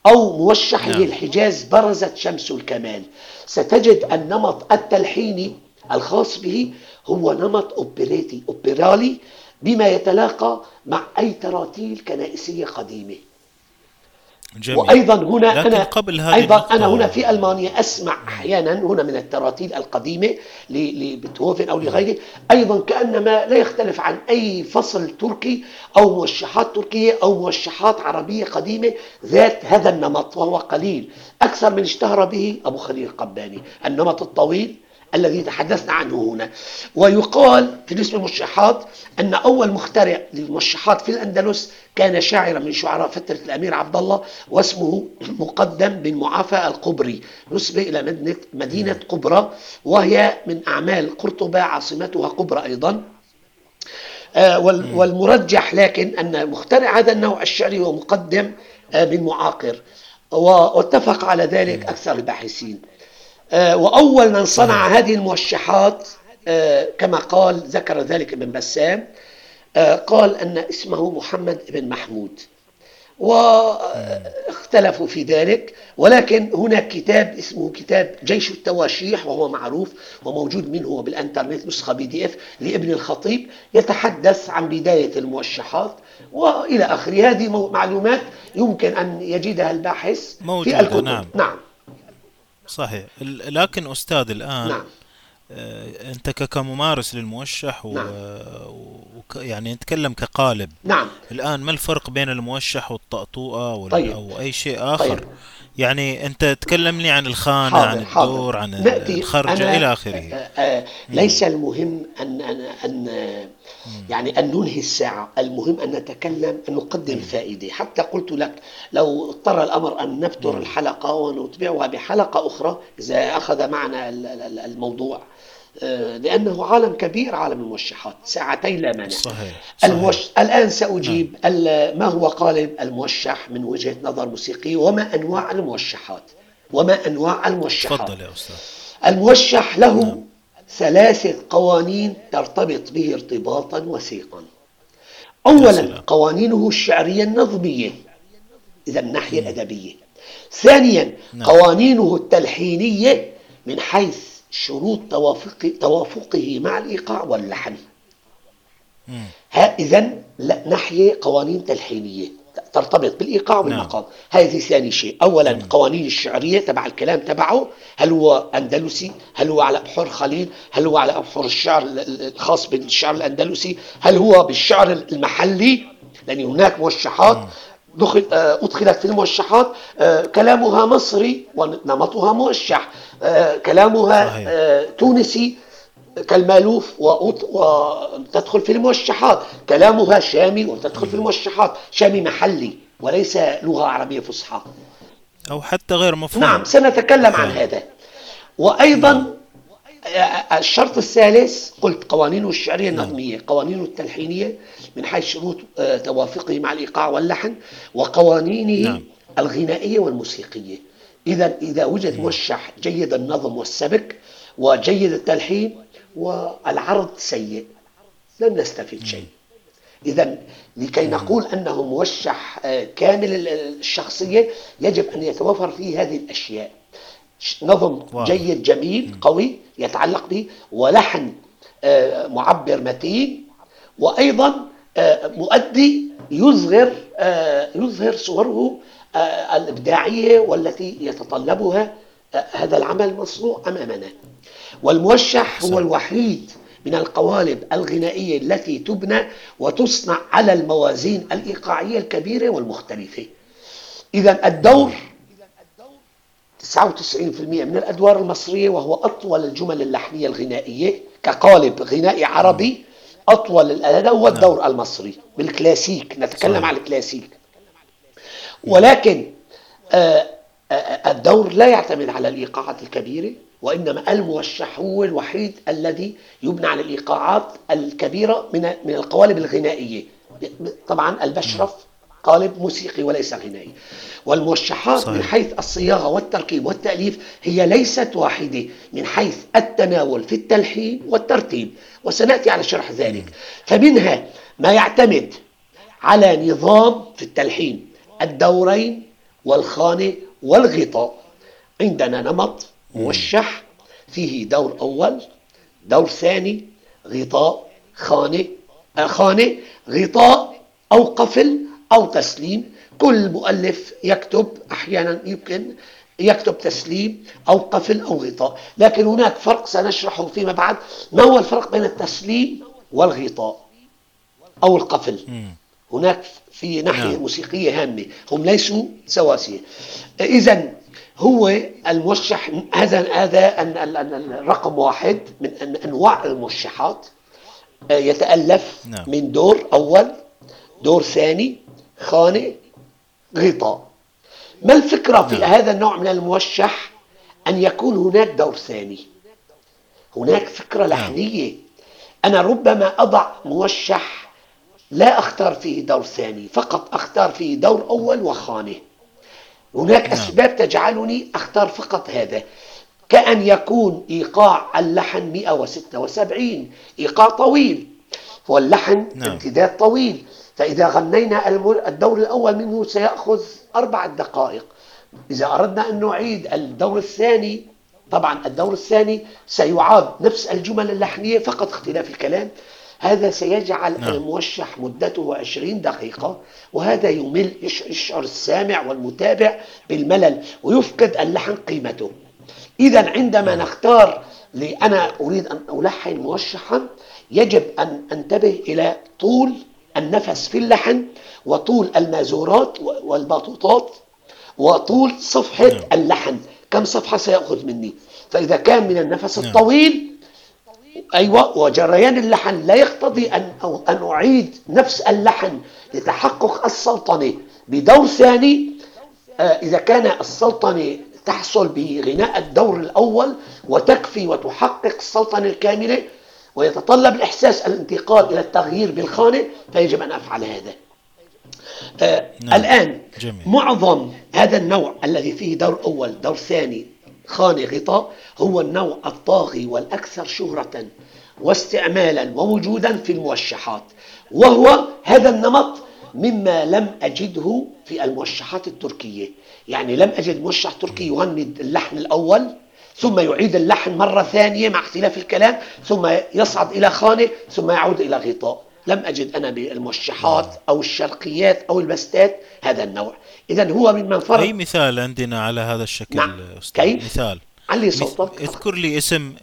B: أو موشحه
A: نعم.
B: الحجاز برزت شمس الكمال. ستجد النمط التلحيني الخاص به هو نمط أوبريتي أوبرالي بما يتلاقى مع أي تراتيل كنائسية قديمة.
A: جميل.
B: وأيضا هنا
A: لكن
B: أنا
A: قبل هذه النقطة
B: أنا هنا في ألمانيا أسمع أحيانا هنا من التراتيل القديمة ل- لبيتهوفن أو لغيره. أيضا كأنما لا يختلف عن أي فصل تركي أو موشحات تركية أو موشحات عربية قديمة ذات هذا النمط وهو قليل. أكثر من اشتهر به أبو خليل القباني. النمط الطويل الذي تحدثنا عنه هنا. ويقال بالنسبة للموشحات أن أول مخترع للموشحات في الأندلس كان شاعرا من شعراء فترة الأمير عبد الله واسمه مقدم بن معافى القبري نسبة إلى مدينة, مدينة قبرة وهي من أعمال قرطبة عاصمتها قبرة أيضا. آه، وال- والمرجح لكن أن مخترع هذا النوع الشعري هو مقدم آه، بن معاقر واتفق على ذلك أكثر الباحثين. وأول من صنع هذه الموشحات آه، كما قال ذكر ذلك ابن بسام آه، قال أن اسمه محمد بن محمود. واختلفوا في ذلك ولكن هناك كتاب اسمه كتاب جيش التواشيح وهو معروف وموجود منه بالانترنت نسخة بي دي إف لابن الخطيب يتحدث عن بداية الموشحات وإلى آخره. هذه معلومات يمكن أن يجدها الباحث
A: موجودة،
B: في الكتب.
A: نعم.
B: نعم.
A: صحيح لكن أستاذ الآن
B: نعم
A: آه، أنت ك- كممارس للموشح و...
B: نعم.
A: وك... يعني نتكلم كقالب
B: نعم
A: الآن ما الفرق بين الموشح والطأطوءة وال...
B: طيب.
A: أو أي شيء آخر
B: طيب.
A: يعني أنت تكلمني عن الخانة
B: حاضر
A: عن
B: حاضر.
A: الدور عن
B: نأتي
A: الخرجة
B: أنا
A: إلى آخره.
B: آه، آه، ليس المهم أن أن أن يعني أن ننهي الساعة. المهم أن نتكلم أن نقدم فائدة. حتى قلت لك لو اضطر الأمر أن نبتر الحلقة ونتبعها بحلقة أخرى إذا أخذ معنا ال- ال- الموضوع. آه، لأنه عالم كبير عالم الموشحات. ساعتين لا مانع.
A: صحيح
B: الموش...
A: صحيح.
B: الآن سأجيب ال- ما هو قالب الموشح من وجهة نظر موسيقية؟ وما أنواع الموشحات؟ وما أنواع الموشحات؟
A: تفضل يا أستاذ.
B: الموشح له ثلاثة قوانين ترتبط به ارتباطا وثيقا. أولا. قوانينه الشعرية النظمية إذا الناحية الأدبية ثانيا
A: نعم.
B: قوانينه التلحينية من حيث شروط توافق توافقه مع الإيقاع واللحن.
A: مم.
B: إذا ناحية قوانين تلحينية. ترتبط بالإيقاع والمقام. هذه ثاني شيء. أولا قوانين الشعرية تبع الكلام تبعه. هل هو أندلسي؟ هل هو على أبحر خليل؟ هل هو على أبحر الشعر ال- ال- الخاص بالشعر الأندلسي؟ هل هو بالشعر المحلي؟ لأن هناك موشحات. دخل آه، أدخلت في الموشحات. آه، كلامها مصري ونمطها موشح. كلامها
A: صحيح.
B: آه، تونسي كالمألوف وتدخل في الموشحات. كلامها شامي وتدخل في الموشحات. شامي محلي وليس لغة عربية فصحى.
A: أو حتى غير مفهوم.
B: نعم سنتكلم عن هذا. وأيضا آه، الشرط الثالث قلت قوانينه الشعرية النظمية قوانينه التلحينية من حيث شروط آه، توافقه مع الإيقاع واللحن وقوانينه
A: نعم.
B: الغنائية والموسيقية. إذا إذا وجد موشح جيد النظم والسبك وجيد التلحين والعرض سيء لن نستفيد شيء. إذا لكي نقول أنه موشح آه، كامل ال- الشخصية يجب أن يتوفر فيه هذه الأشياء. نظم. جيد جميل قوي يتعلق به ولحن آه، معبر متين وأيضا آه، مؤدي يظهر يظهر صوره الإبداعية والتي يتطلبها آه، هذا العمل مصنوع أمامنا. والموشح هو. الوحيد من القوالب الغنائية التي تبنى وتصنع على الموازين الإيقاعية الكبيرة والمختلفة. إذا الدور 99% من الأدوار المصرية وهو أطول الجمل اللحنية الغنائية كقالب غنائي عربي أطول هذا هو الدور المصري بالكلاسيك. نتكلم. عن الكلاسيك. ولكن آه، آه، الدور لا يعتمد على الإيقاعات الكبيرة وإنما الموشح هو الوحيد الذي يبنى على الإيقاعات الكبيرة من من القوالب الغنائية. طبعا البشرف قالب موسيقي وليس غنائي. والموشحات
A: صحيح.
B: من حيث الصياغة والتركيب والتأليف هي ليست واحدة من حيث التناول في التلحين والترتيب. وسنأتي على شرح ذلك. فمنها ما يعتمد على نظام في التلحين. الدورين والخانة والغطاء. عندنا نمط موشح فيه دور أول دور ثاني غطاء خانة آه، خانة غطاء أو قفل أو تسليم. كل مؤلف يكتب أحيانا يمكن يكتب تسليم أو قفل أو غطاء. لكن هناك فرق سنشرحه فيما بعد. ما هو الفرق بين التسليم والغطاء أو القفل؟ هناك في ناحية نعم. موسيقية هامة هم ليسوا سواسية إذا هو الموشح هذا هذا الرقم واحد من أنواع الموشحات آه، يتألف نعم. من دور أول دور ثاني خانة غطاء ما الفكرة في نعم. هذا النوع من الموشح أن يكون هناك دور ثاني هناك فكرة نعم. لحنية أنا ربما أضع موشح لا أختار فيه دور ثاني فقط أختار فيه دور أول وخانة. هناك نعم. أسباب تجعلني أختار فقط هذا. كأن يكون إيقاع اللحن 176 إيقاع طويل واللحن نعم. امتداد طويل. فإذا غنينا الدور الأول منه سيأخذ أربع دقائق. إذا أردنا أن نعيد الدور الثاني طبعا الدور الثاني سيعاد نفس الجمل اللحنية فقط اختلاف الكلام. هذا سيجعل نعم. الموشح مدته 20 دقيقة وهذا يمل يشعر السامع والمتابع بالملل ويفقد اللحن قيمته إذا عندما نعم. نختار لأنا أريد أن ألحن موشحا يجب أن أنتبه إلى طول النفس في اللحن وطول المازورات والباطوطات وطول صفحة نعم. اللحن كم صفحة سيأخذ مني فإذا كان من النفس نعم. الطويل أيوة وجريان اللحن لا يقتضي أن, أو أن أعيد نفس اللحن لتحقق السلطنة بدور ثاني آه، إذا كان السلطنة تحصل بغناء الدور الأول وتكفي وتحقق السلطنة الكاملة ويتطلب الإحساس الانتقال إلى التغيير بالخانة فيجب أن أفعل هذا آه نعم. الآن جميل. معظم هذا النوع الذي فيه دور أول دور ثاني خانة غطاء هو النوع الطاغي والأكثر شهرة واستعمالا ووجودا في الموشحات وهو هذا النمط مما لم أجده في الموشحات التركية. يعني لم أجد موشح تركي يغني اللحن الأول ثم يعيد اللحن مرة ثانية مع اختلاف الكلام ثم يصعد إلى خانة ثم يعود إلى غطاء. لم أجد أنا بالموشحات أو الشرقيات أو البستات هذا النوع. إذا هو من فرق
A: أي مثال عندنا على هذا الشكل
B: نعم. كيف؟
A: مثال.
B: علي صوتك.
A: اذكر لي اسم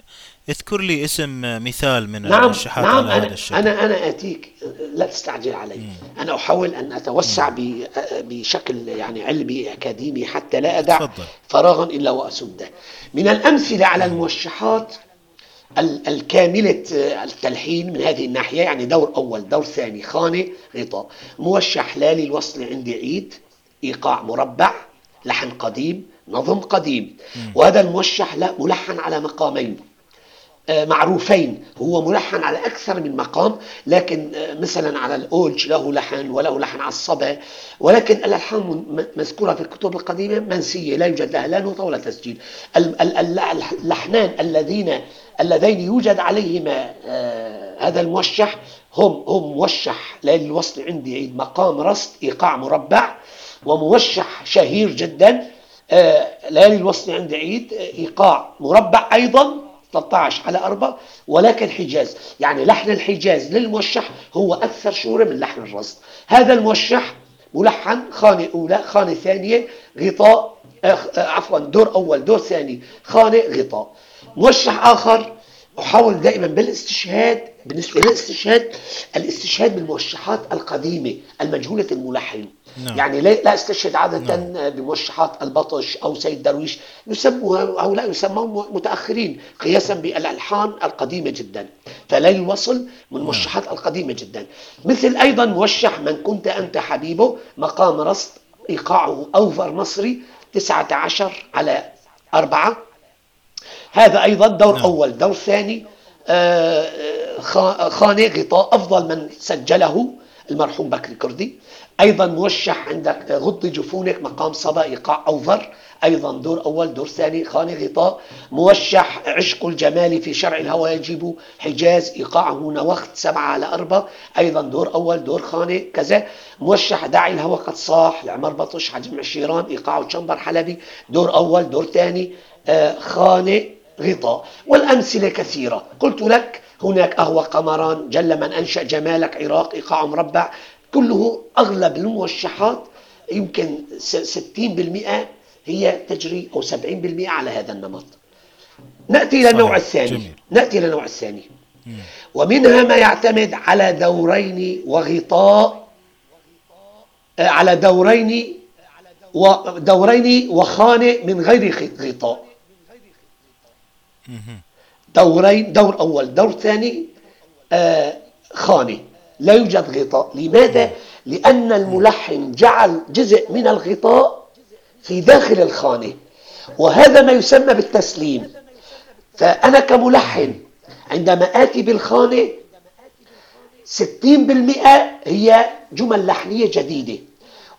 A: اذكر لي اسم مثال من نعم. الموشحات نعم على
B: هذا الشكل. أنا أنا آتيك. لا تستعجل علي. مم. أنا أحاول أن أتوسع مم. بشكل يعني علمي أكاديمي حتى لا أدع تفضل. فراغا إلا وأسدة. من الأمثلة على الموشحات الكاملة التلحين من هذه الناحية يعني دور أول دور ثاني خانة غطاء. موشح لا للوصل عندي عيد إيقاع مربع لحن قديم نظم قديم. وهذا الموشح لا ملحن على مقامين آه، معروفين. هو ملحن على أكثر من مقام لكن آه، مثلا على الأولج له لحن وله لحن على الصبا ولكن الألحان مذكورة في الكتب القديمة منسية لا يوجد لها لا نوتة ولا تسجيل. اللحنان الذين اللذين يوجد عليهما آه، هذا الموشح هم هم موشح للوصل عندي عيد مقام رصد إيقاع مربع وموشح شهير جدا ليالي الوصل عند عيد إيقاع مربع أيضا 13 على 4 ولكن حجاز. يعني لحن الحجاز للموشح هو أكثر شهرة من لحن الرصد. هذا الموشح ملحن خانة أولى خانة ثانية غطاء آه، آه، عفوا دور أول دور ثاني خانة غطاء. موشح آخر أحاول دائما بالاستشهاد بالنسبة للاستشهاد الاستشهاد بالموشحات القديمة المجهولة الملحن نعم. يعني لا أستشهد عادة نعم. بموشحات البطش أو سيد درويش يسموها لا يسمون متأخرين قياسا بالألحان القديمة جدا فلا الوصل من. الموشحات نعم. القديمة جدا مثل أيضا موشح من كنت أنت حبيبه مقام رصد إيقاعه أوفر مصري 19 على أربعة هذا أيضا دور نعم. أول. دور ثاني آه، خانة غطاء أفضل من سجله المرحوم بكري كردي أيضا موشح عندك غض جفونك مقام صبا إيقاع أوفر. أيضا دور أول. دور ثاني خانة غطاء. موشح عشق الجمال في شرع الهوى يجب حجاز إيقاعه نوخت سبعة على أربعة. أيضا دور أول. دور خانة كذا. موشح داعي الهوى قد صاح لعمر بطش حجم عشيران إيقاعه شمبر حلبي. دور أول. دور ثاني خانة غطاء والأمثلة كثيرة. قلت لك هناك أهوى قمران جل من أنشأ جمالك عراق إيقاع مربع. كله أغلب الموشحات يمكن 60% هي تجري أو 70% على هذا النمط. نأتي إلى النوع الثاني. جميل. نأتي إلى النوع الثاني. ومنها ما يعتمد على دورين وغطاء آه، على دورين ودورين وخانة من غير غطاء. دورين دور أول دور ثاني آه، خانة لا يوجد غطاء لماذا؟ لأن الملحن جعل جزء من الغطاء في داخل الخانة وهذا ما يسمى بالتسليم فأنا كملحن عندما آتي بالخانة 60% هي جمل لحنية جديدة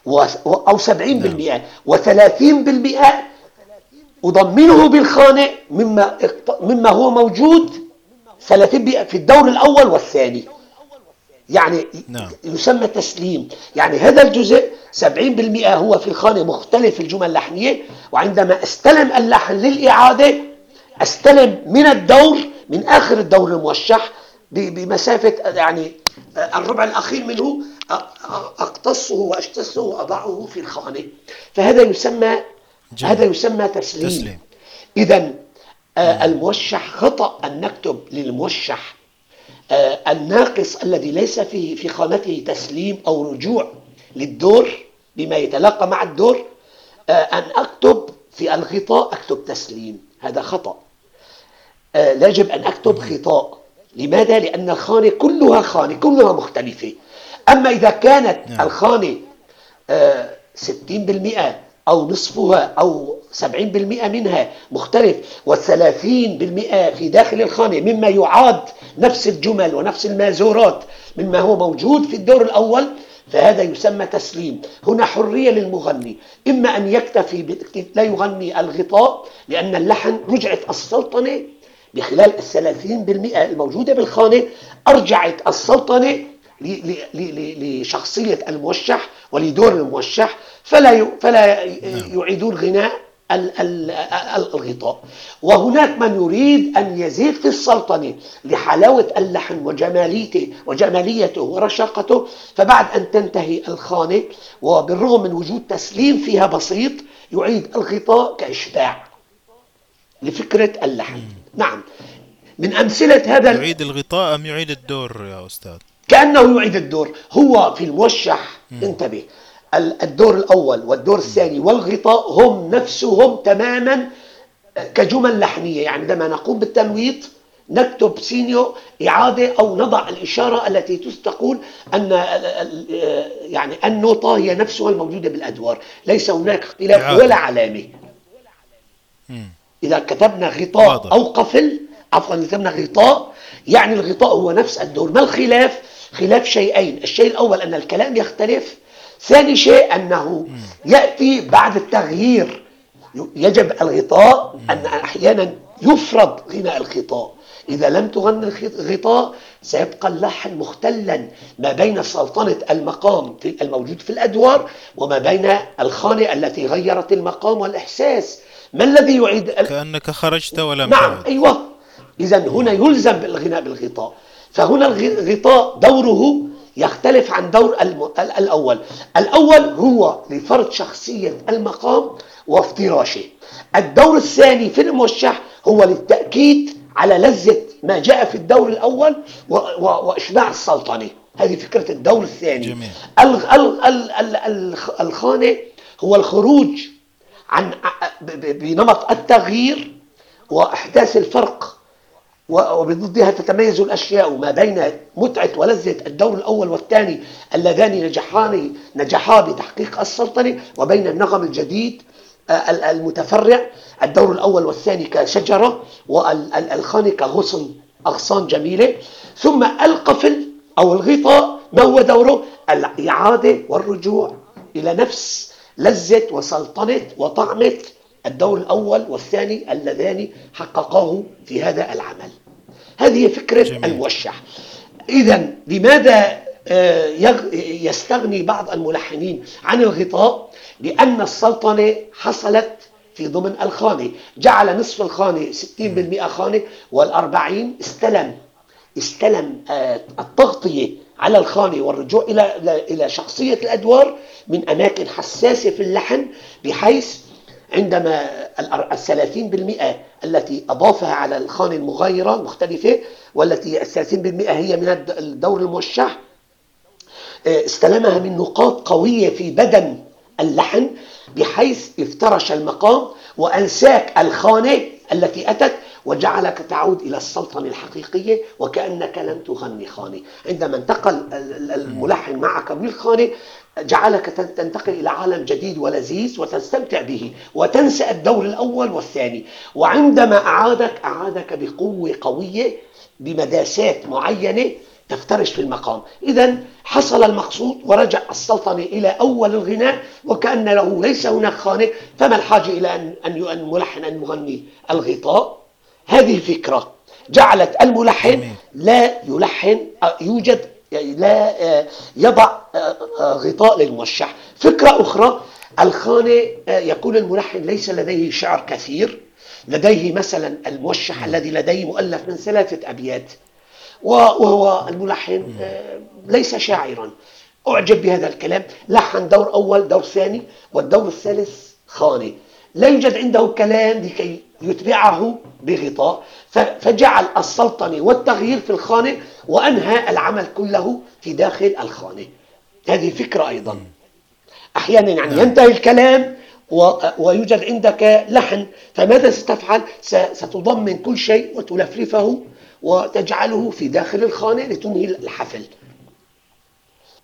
B: أو 70% نعم. و30% أضمنه بالخانة مما مما هو موجود 30% في الدور الأول والثاني. يعني نعم. يسمى تسليم يعني هذا الجزء 70% هو في الخانة مختلف الجمل اللحنية وعندما استلم اللحن للإعادة استلم من الدور من آخر الدور الموشح بمسافة يعني الربع الأخير منه أقتصه وأجتسه وأضعه في الخانة. فهذا يسمى جميل. هذا يسمى تسليم, تسليم. إذا آه، الموشح خطأ أن نكتب للموشح آه، الناقص الذي ليس فيه في خانته تسليم أو رجوع للدور بما يتلاقى مع الدور آه، أن أكتب في الغطاء أكتب تسليم هذا خطأ يجب أن أكتب خطاء لماذا؟ لأن الخانة كلها خانة كلها مختلفة أما إذا كانت نعم. الخانة 60% أو نصفها أو 70% منها مختلف والثلاثين بالمئة في داخل الخانة مما يعاد نفس الجمل ونفس المازورات مما هو موجود في الدور الأول فهذا يسمى تسليم. هنا حرية للمغني. إما أن يكتفي لا يغني الغطاء لأن اللحن رجعت السلطنة بخلال الثلاثين بالمئة الموجودة بالخانة أرجعت السلطنة لشخصية الموشح ولدور الموشح. فلا فلا نعم. يعيدون غناء الغطاء. وهناك من يريد أن يزيد في السلطنة لحلاوة اللحن وجماليته وجماليته ورشاقته فبعد أن تنتهي الخانة وبالرغم من وجود تسليم فيها بسيط يعيد الغطاء كإشباع لفكرة اللحن. نعم. من أمثلة هذا
A: يعيد الغطاء أم يعيد الدور يا أستاذ؟
B: كأنه يعيد الدور. هو في الموشح. انتبه. الدور الأول والدور الثاني والغطاء هم نفسهم تماما كجمل لحنية يعني عندما نقوم بالتنويط نكتب سينيو إعادة أو نضع الإشارة التي تقول أن يعني النوطة هي نفسها الموجودة بالأدوار. ليس هناك اختلاف ولا علامة. إذا كتبنا غطاء أو قفل عفوا كتبنا غطاء يعني الغطاء هو نفس الدور. ما الخلاف؟ خلاف شيئين. الشيء الأول أن الكلام يختلف ثاني شيء أنه يأتي بعد التغيير. يجب الغطاء أن أحيانا يفرض غناء الغطاء. إذا لم تغني الغطاء سيبقى اللحن مختلا ما بين سلطنة المقام في الموجود في الأدوار وما بين الخانة التي غيرت المقام والإحساس. ما الذي يعيد
A: كأنك خرجت ولم
B: نعم تعود. أيوة. إذا هنا يلزم بالغناء بالغطاء. فهنا الغطاء دوره يختلف عن دور الأول. الأول هو لفرض شخصية المقام وافتراشه الدور الثاني في الموشح هو للتأكيد على لذة ما جاء في الدور الأول وإشباع السلطنة. هذه فكرة الدور الثاني. جميل. الخانة هو الخروج عن بنمط التغيير وإحداث الفرق وبضدها تتميز الأشياء ما بين متعة ولذة الدور الأول والثاني اللذان نجحان نجحا بتحقيق السلطنة وبين النغم الجديد آه، المتفرع الدور الأول والثاني كشجرة والخانة كغصن أغصان جميلة. ثم القفل أو الغطاء ما هو دوره؟ الإعادة والرجوع إلى نفس لذة وسلطنة وطعمة الدور الأول والثاني اللذان حققاه في هذا العمل. هذه فكرة جميل. الموشح. إذا لماذا آه، يستغني بعض الملحنين عن الغطاء؟ لأن السلطنة حصلت في ضمن الخانة. جعل نصف الخانة 60% خانة والأربعين استلم. استلم آه، التغطية على الخانة والرجوع إلى إلى شخصية الأدوار من أماكن حساسة في اللحن بحيث عندما الثلاثين بالمئة التي أضافها على الخانة المغايرة مختلفة والتي الثلاثين بالمئة هي من الدور الموشح آه، استلمها من نقاط قوية في بدن اللحن بحيث افترش المقام وأنساك الخانة التي أتت وجعلك تعود إلى السلطنة الحقيقية وكأنك لم تغني خانة عندما انتقل الملحن معك من الخانة جعلك تنتقل إلى عالم جديد ولذيذ وتستمتع به وتنسى الدور الأول والثاني. وعندما أعادك أعادك بقوة قوية بمداسات معينة تفترش في المقام. إذا حصل المقصود ورجع السلطنة إلى أول الغناء وكأن له ليس هناك خانق فما الحاجة إلى أن الملحن أن يغني الغطاء؟ هذه فكرة جعلت الملحن لا يلحن يوجد لا يضع غطاء للموشح. فكرة أخرى الخانة يكون الملحن ليس لديه شعر كثير لديه مثلا الموشح الذي لديه مؤلف من ثلاثة أبيات وهو الملحن آه، ليس شاعرا. أعجب بهذا الكلام. لحن دور أول دور ثاني والدور الثالث خاني لا يوجد عنده كلام لكي يتبعه بغطاء فجعل السلطنة والتغيير في الخانة وأنهى العمل كله في داخل الخانة. هذه فكرة أيضا. أحيانا يعني نعم. ينتهي الكلام ويوجد عندك لحن. فماذا ستفعل؟ ستضمن كل شيء وتلفلفه وتجعله في داخل الخانة لتنهي الحفل.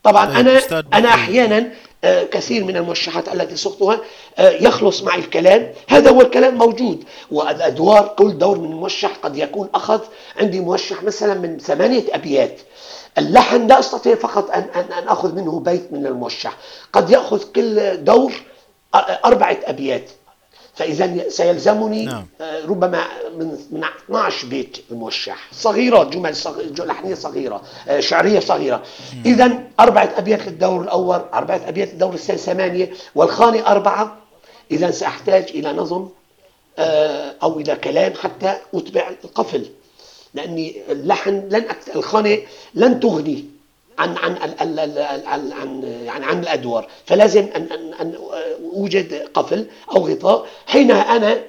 B: طبعا طيب أنا أنا أحيانا كثير من الموشحات التي صغتها آه، يخلص معي الكلام. هذا هو الكلام موجود. والأدوار كل دور من الموشح قد يكون أخذ. عندي موشح مثلا من ثمانية أبيات. اللحن لا أستطيع فقط أن, أن, أن أخذ منه بيت من الموشح. قد يأخذ كل دور آه، أربعة أبيات. فإذا سيلزمني نعم. آه، ربما من من 12 بيت موشح صغيرة جمل صغيرة صغيرة آه، شعرية صغيرة. إذا أربعة أبيات للدور الأول أربعة أبيات للدور الثاني ثمانية. والخانة أربعة. إذا سأحتاج إلى نظم آه، أو إلى كلام حتى أتبع القفل. لأني اللحن لن أكت... الخانة لن تغني. عن عن عن عن يعني عن الأدوار. فلازم ان ان أن أوجد قفل أو غطاء حينها أنا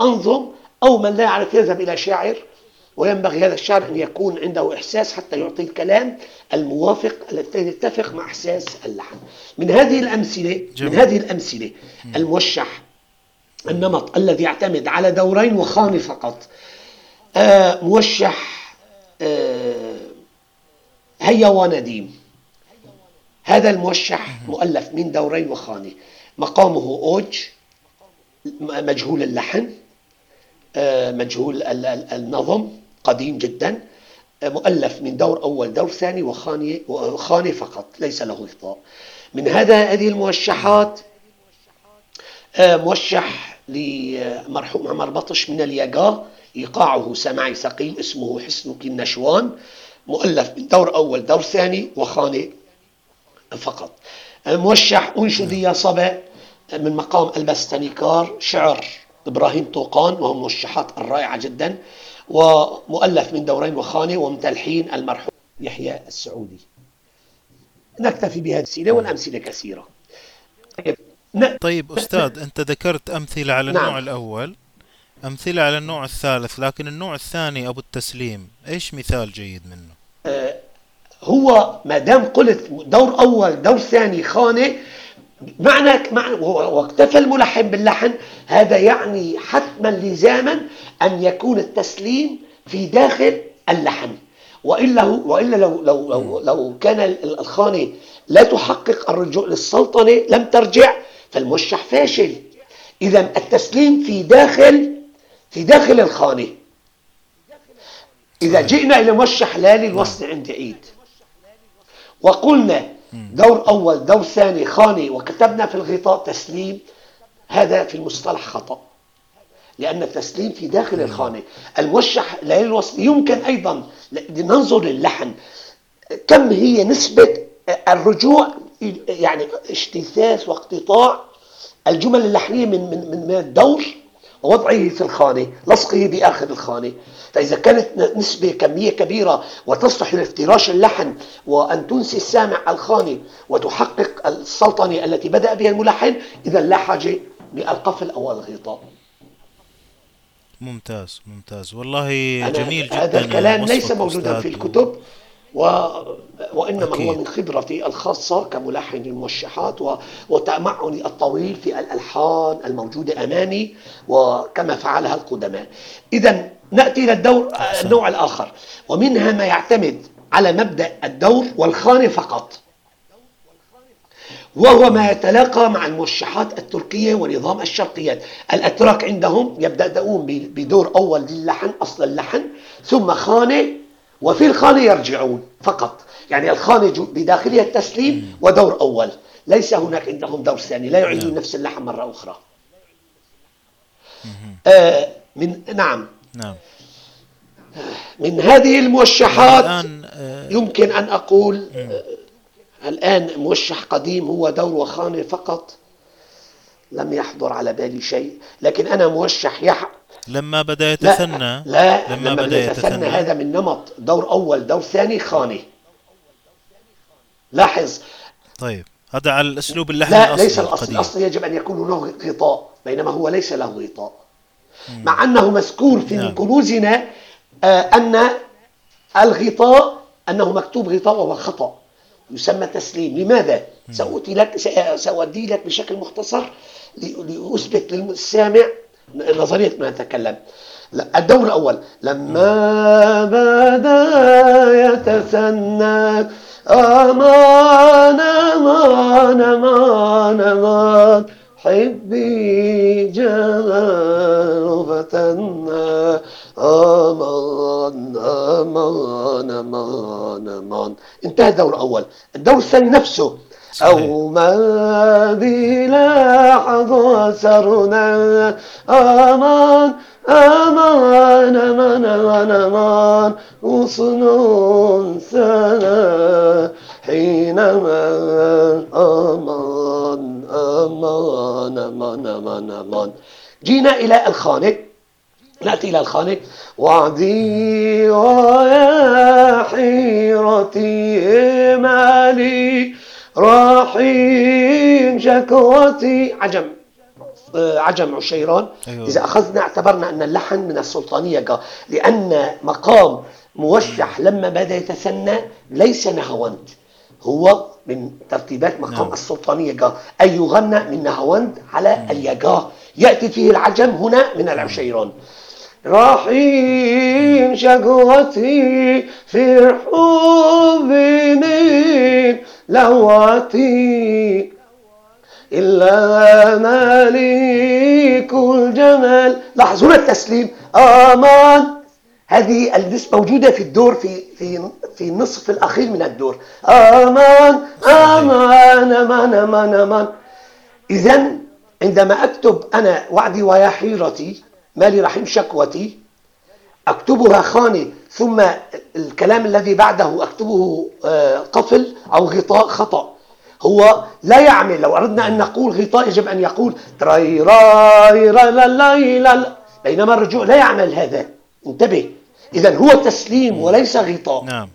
B: أنظم أو من لا يعرف يذهب إلى شاعر وينبغي هذا الشاعر أن يكون عنده إحساس حتى يعطي الكلام الموافق الذي يتفق مع إحساس اللحن. من هذه الامثله جميل. من هذه الأمثلة الموشح النمط الذي يعتمد على دورين وخانه فقط. آه موشح آه هيا ونديم. هذا الموشح مؤلف من دورين وخانة مقامه أوج مجهول اللحن آه، مجهول النظم قديم جدا. آه، مؤلف من دور أول دور ثاني وخانة وخانة فقط ليس له غطاء من هذا هذه الموشحات آه، موشح لمرحوم عمر بطش من الياقا إيقاعه سماعي ثقيل اسمه حسنك النشوان. مؤلف من دور أول دور ثاني وخانة فقط. موشح أنشدية صبا من مقام البستانيكار شعر إبراهيم طوقان وهو موشحات الرائعة جدا ومؤلف من دورين وخانة ومتلحين المرحوم يحيى السعودي. نكتفي بهذه الأمثلة والأمثلة كثيرة.
A: طيب, طيب أستاذ أنت ذكرت أمثلة على نعم. النوع الأول. أمثلة على النوع الثالث لكن النوع الثاني أبو التسليم إيش مثال جيد منه؟
B: آه هو ما دام قلت دور أول دور ثاني خانة معنى واكتفى الملحن باللحن هذا يعني حتما لزاما أن يكون التسليم في داخل اللحن. وإلا وإلا لو لو لو, لو كان الخانة لا تحقق الرجوع للسلطنة لم ترجع فالموشح فاشل. إذا التسليم في داخل في داخل الخانة. إذا جئنا إلى موشح لا للوصل عند عيد. وقلنا دور أول دور ثاني خانة وكتبنا في الغطاء تسليم. هذا في المصطلح خطأ لأن التسليم في داخل الخانة. الموشح لا للوصل يمكن أيضا لننظر للحن. كم هي نسبة الرجوع يعني اجتثاث واقتطاع الجمل اللحنية من من من الدور؟ ووضعه في الخانة لصقه بآخر الخانة. فإذا كانت نسبة كمية كبيرة وتصلح لافتراش اللحن وأن تنسي السامع الخانة وتحقق السلطنة التي بدأ بها الملحن إذا لا حاجة للقفل أو الغطاء
A: ممتاز ممتاز. والله جميل جدا
B: هذا الكلام ليس موجودا في الكتب. و... وإنما أكيد. هو من خبرتي الخاصة كملحن الموشحات و... وتمعني الطويل في الألحان الموجودة أمامي وكما فعلها القدماء. إذا نأتي إلى الدور النوع الآخر. ومنها ما يعتمد على مبدأ الدور والخانة فقط. وهو ما يتلاقى مع الموشحات التركية ونظام الشرقيات. الأتراك عندهم يبدأون بدور أول للحن أصل اللحن ثم خانة وفي الخانة يرجعون فقط. يعني الخانة بداخلها التسليم ودور أول. ليس هناك عندهم دور ثاني لا يعيدون نعم. نفس اللحن مرة أخرى. آه من نعم. نعم. من هذه الموشحات آه، يمكن أن أقول آه، الآن موشح قديم هو دور وخانة فقط. لم يحضر على بالي شيء. لكن أنا موشح يح
A: لما بدأ يتثنى
B: لا, لا لما, لما بدأ يتثنى هذا من نمط دور أول دور ثاني خانة لاحظ.
A: طيب هذا على الأسلوب اللحن
B: لا الأصلي ليس الأصل. الأصل يجب أن يكون له غطاء بينما هو ليس له غطاء. مع أنه مذكور في نعم. كنوزنا آه أن الغطاء أنه مكتوب غطاء وهو خطأ. يسمى تسليم. لماذا؟ سأؤتي لك سأودي لك بشكل مختصر لأثبت للسامع نظرية ما أتكلم الدور الأول لما بدا يتسنى أمان أمان أمان أمان حبي جمال فتنا أمان أمان أمان أمان انتهى الدور الأول. الدور الثاني نفسه أو ما بلاحظ سرنا. أمان أمان أمان أمان أمان. غصن سنا. حينما أمان أمان أمان أمان أمان. جينا إلى الخانق نأتي إلى الخانق وعدي ويا حيرتي مالي. رحيم شكوتي. عجم. آه، عجم عشيران. أيوة. إذا أخذنا اعتبرنا أن اللحن من السلطانية لأن مقام موشح لما بدأ يتثنى ليس نهوند هو من ترتيبات مقام نعم. السلطانية أي يغنى من نهوند على. اليجاه يأتي فيه العجم هنا من العشيران. رحيم شكوتي في من لواتي إلا مالك الجمال. لاحظوا هنا التسليم. آمان. هذه النسبة موجودة في الدور في في في النصف الأخير من الدور. آمان آمان آمان آمان آمان. إذا عندما أكتب أنا وعدي ويا حيرتي مالي رحيم شكوتي؟ أكتبها خانة ثم الكلام الذي بعده أكتبه آه، قفل أو غطاء خطأ. هو لا يعمل لو أردنا أن نقول غطاء يجب أن يقول تراي راي لا لا لا بينما الرجوع لا يعمل هذا. انتبه. إذا هو تسليم وليس غطاء. نعم.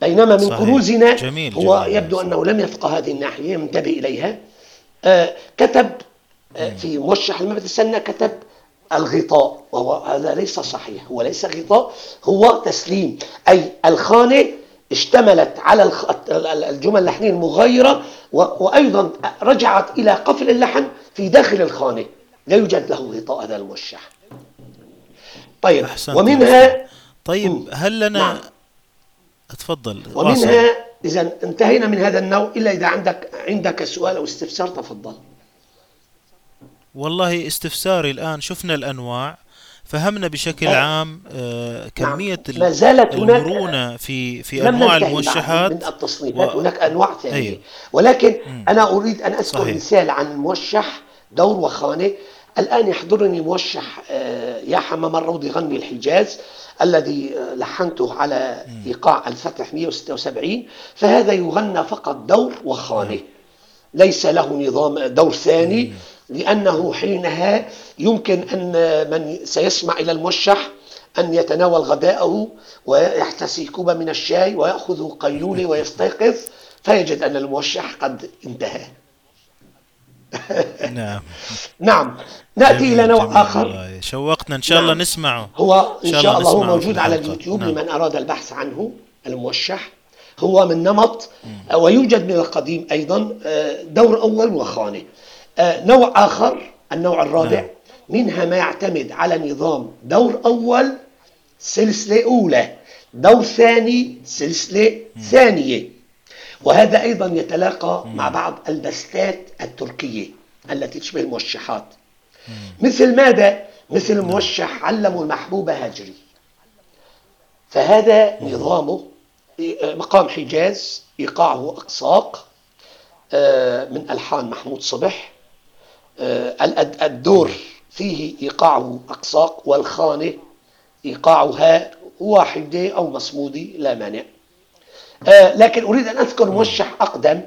B: بينما من كنوزنا جميل هو جميل يبدو أنه لم يفقه هذه الناحية. انتبه إليها. آه كتب آه في موشح المبت السنة كتب الغطاء وهو هذا ليس صحيح هو ليس غطاء هو تسليم. أي الخانة اشتملت على الجمل اللحنية المغايرة وأيضا رجعت إلى قفل اللحن في داخل الخانة. لا يوجد له غطاء هذا الموشح طيب ومنها
A: طيب هل لنا نعم. اتفضل
B: ومنها إذا انتهينا من هذا النوع إلا إذا عندك عندك سؤال أو استفسار تفضل.
A: والله استفساري الآن شفنا الأنواع فهمنا بشكل آه. عام آه كمية نعم.
B: ما زالت
A: المرونة في في أنواع الموشحات
B: من التصنيفات و... هناك أنواع ثانية أيوه. ولكن م. أنا أريد أن أذكر صحيح. مثال عن موشح دور وخانة الآن يحضرني موشح آه يا حمام الروض يغني الحجاز الذي آه، لحنته على إيقاع الفتح 176 فهذا يغنى فقط دور وخانة ليس له نظام دور ثاني لأنه حينها يمكن أن من سيسمع إلى الموشح أن يتناول غداءه ويحتسي كوبا من الشاي ويأخذ قيلولة ويستيقظ فيجد أن الموشح قد انتهى.
A: نعم.
B: نعم. نأتي إلى نوع آخر.
A: والله. شوقتنا إن شاء الله
B: نعم.
A: نسمعه.
B: هو إن شاء الله, هو موجود على. اليوتيوب
A: نعم.
B: لمن أراد البحث عنه الموشح هو من نمط ويوجد من القديم أيضا آه، دور أول وخانة. آه، نوع آخر النوع الرابع
A: نعم.
B: منها ما يعتمد على نظام دور أول سلسلة أولى دور ثاني سلسلة ثانية. وهذا أيضا يتلاقى مع بعض البستات التركية التي تشبه الموشحات. مثل ماذا؟ مثل موشح علموا المحبوب هاجري. فهذا نظامه مقام حجاز إيقاعه أقساق آه، من ألحان محمود صبح. آه، الدور فيه إيقاعه أقساق والخانة إيقاعها واحدة أو مصمودة لا مانع. آه، لكن أريد أن أذكر موشح أقدم.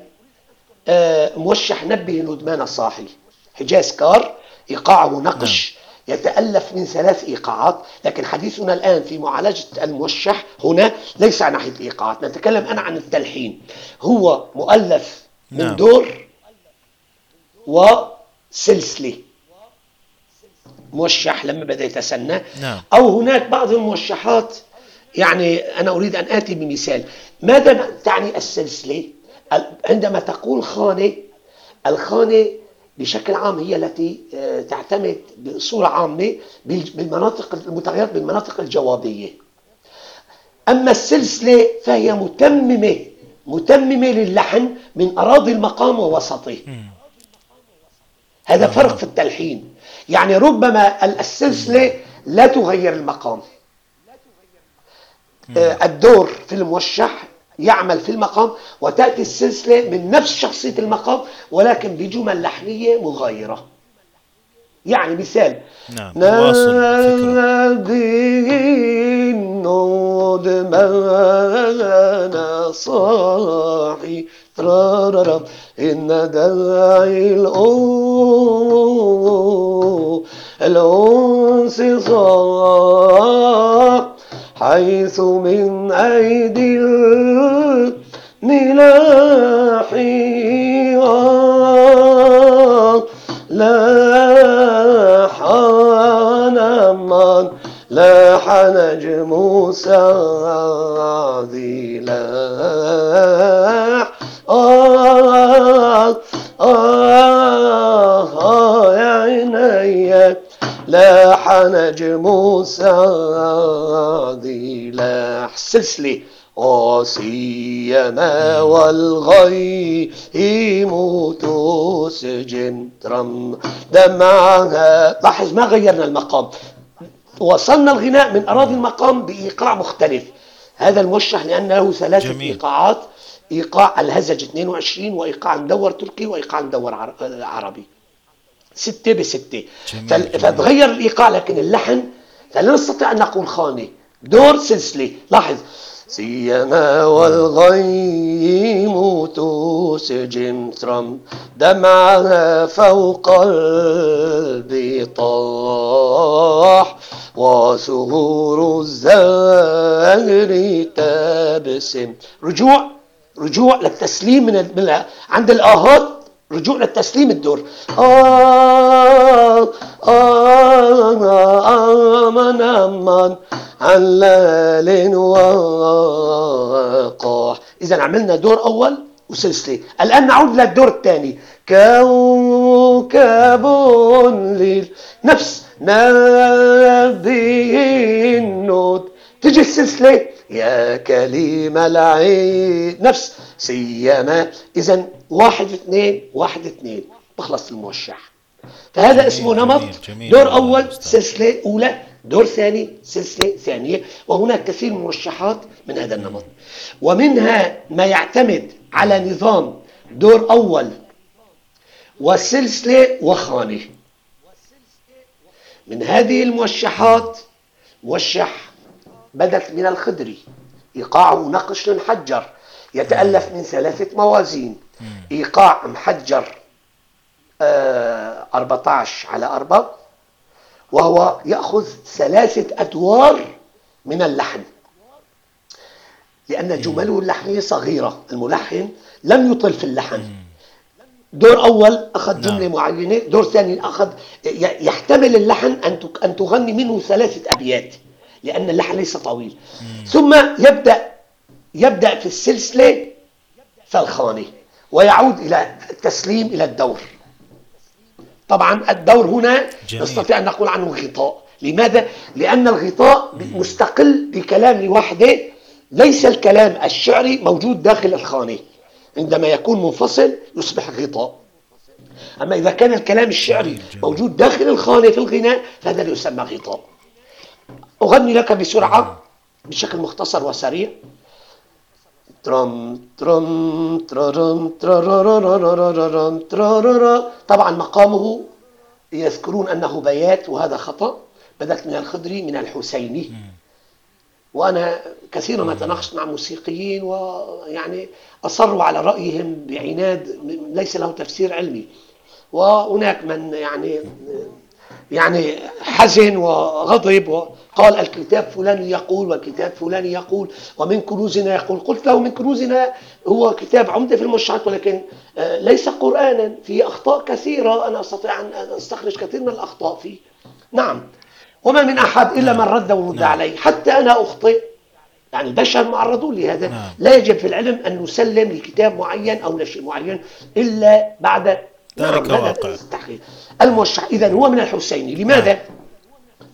B: آه، موشح نبه ندمان صاحي. حجاز كار إيقاعه نقش يتألف من ثلاث إيقاعات لكن حديثنا الآن في معالجة الموشح هنا ليس عن ناحية الإيقاعات. نتكلم أنا عن التلحين. هو مؤلف من
A: نعم.
B: دور وسلسلة موشح لما بدأ يتسنى
A: نعم.
B: أو هناك بعض الموشحات يعني أنا أريد أن آتي بمثال. ماذا تعني السلسلة؟ ال- عندما تقول خانة الخانة بشكل عام هي التي آه، تعتمد بصورة عامة بال- بالمناطق المتغيرات بالمناطق الجوابية. أما السلسلة فهي متممة متممة للحن من أراضي المقام ووسطه. هذا فرق في التلحين. يعني ربما ال- السلسلة لا تغير المقام. آه، الدور في الموشح يعمل في المقام وتأتي السلسلة من نفس شخصية المقام ولكن بجمل لحنية مغايرة. يعني مثال.
A: نعم تواصل الفكرة
B: نادي ندمان صاحي. تراررم إن داعي الأنس صاح حيث من أيدي الملاحي لا حان من لاح نجم سعدي لاح نجم سعدي لاح سلسلة وسيما والغيم تسجن ترم دمعها. لاحظ ما غيرنا المقام. وصلنا الغناء من أراضي المقام بإيقاع مختلف. هذا الموشح لأن له ثلاثة
A: جميل.
B: إيقاعات. إيقاع الهزج 22 وإيقاع مدور تركي وإيقاع مدور عر- عربي ستة بستة.
A: جميل،.
B: فتغير الإيقاع لكن اللحن فلا نستطيع أن نقول خانة دور سلسلة. لاحظ. سيما والغيم تسجم ترم. دمعها فوق البطاح. وسهور الزهر تبسم. رجوع رجوع للتسليم من عند الآهات. رجوع للتسليم الدور. آه آه أمن أمن عن ليل وقاح. إذا عملنا دور أول وسلسلة. الآن نعود للدور الثاني. كوكب ليل. نفس نبي النوت تجي السلسلة. يا كليم العين. نفس سيما إذا واحد اثنين واحد اثنين. بخلص الموشح. فهذا
A: جميل،
B: اسمه نمط.
A: جميل، جميل.
B: دور أول. سلسلة أولى دور ثاني سلسلة ثانية. وهناك كثير من من هذا النمط. ومنها ما يعتمد على نظام دور أول وسلسلة وخانة من هذه الموشحات موشح بدت من الخدري. إيقاعه نقش محجر يتألف من ثلاثة موازين. إيقاع محجر 14 على 4 وهو يأخذ ثلاثة أدوار من اللحن لأن جمله اللحنية صغيرة الملحن لم يطل في اللحن دور أول أخذ جملة نعم. معينة دور ثاني أخذ يحتمل اللحن أن تغني منه ثلاثة أبيات لأن اللحن ليس طويل. ثم يبدأ يبدأ في السلسلة فالخانة ويعود إلى التسليم إلى الدور. طبعا الدور هنا جميل. نستطيع أن نقول عنه غطاء. لماذا؟ لأن الغطاء مستقل بكلام لوحده ليس الكلام الشعري موجود داخل الخانة. عندما يكون منفصل يصبح غطاء. أما إذا كان الكلام الشعري موجود داخل الخانة في الغناء فهذا يسمى غطاء. أغني لك بسرعة بشكل مختصر وسريع ترم ترم ترم ترم طبعا مقامه يذكرون أنه بيات وهذا خطأ بدأت من الخضري من الحسيني وأنا كثيرا ما تناقشت مع موسيقيين ويعني أصروا على رأيهم بعناد ليس له تفسير علمي. وهناك من يعني يعني حزن وغضب وقال الكتاب فلان يقول والكتاب فلان يقول ومن كنوزنا يقول. قلت له من كنوزنا هو كتاب عمدة في المشروعات ولكن آه، ليس قرآنا فيه أخطاء كثيرة أنا أستطيع أن أستخرج كثير من الأخطاء فيه. نعم. وما من أحد إلا من رد ورد نعم. عليه. حتى أنا أخطئ. يعني البشر معرضون لهذا. نعم. لا يجب في العلم أن نسلم لكتاب معين أو لشيء معين إلا بعد
A: نعم واقع
B: الموشح إذا هو من الحسيني لماذا؟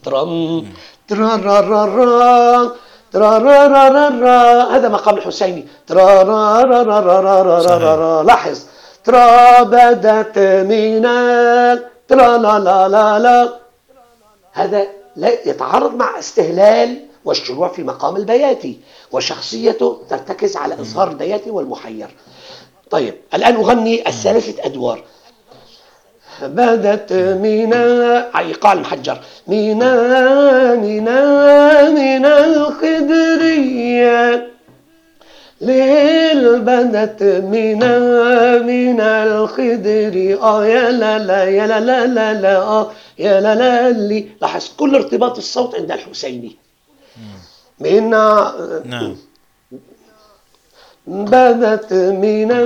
B: ترم ترارارارا ترارارارا هذا مقام الحسيني. ترارارارا لاحظ. ترا بدت مينا ترا لا لا لا لا هذا لا يتعارض مع استهلال والشروع في مقام البياتي وشخصيته ترتكز على إظهار البياتي والمحير. طيب الآن أغني الثلاثة أدوار. بدت مينا إيقاع المحجر مينا مينا من الخدرية. ليل بدت مينا من الخدر. آه يا لا لا يا لا لا لا لا آه يا لا لا لي. لاحظ كل ارتباط الصوت عند الحسيني. من نعم. بدت مينا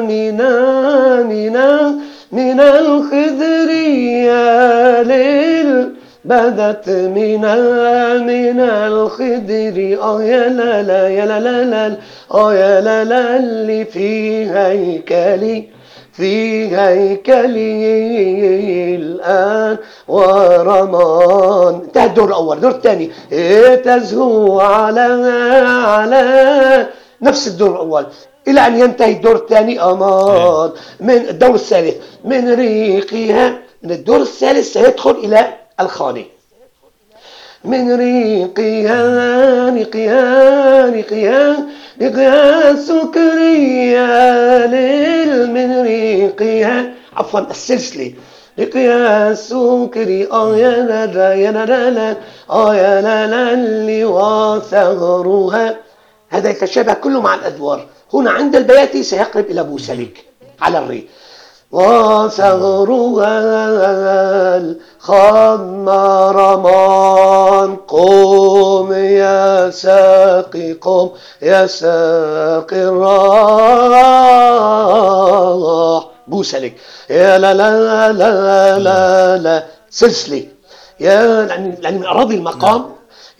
B: مينا مينا من الخضر يا ليل بدت من من الخضر. آه يا لا لا يا لا لا لا آه يا لا لا اللي في هيكلي في هيكلي الآن. ورمان انتهى الدور الأول الدور الثاني. تزهو على على نفس الدور الأول. إلى أن ينتهي الدور الثاني أمان. من الدور الثالث من ريقها من الدور الثالث سيدخل إلى الخانة. من ريقها ريقها ريقها ريقها سكرية ليل. من ريقها عفوا السلسلة. ريقها سكري آه يا لا لا يا لا لا لا آه يا لا لا اللي وثغرها. هذا يتشابه كله مع الأدوار. هنا عند البياتي سيقرب إلى بوسلك على الري. وثغرها الخمرمان قوم يا ساقي قوم يا ساقي الراح بوسلك يا لا لا لا لا لا سلسلة يا يعني من أراضي المقام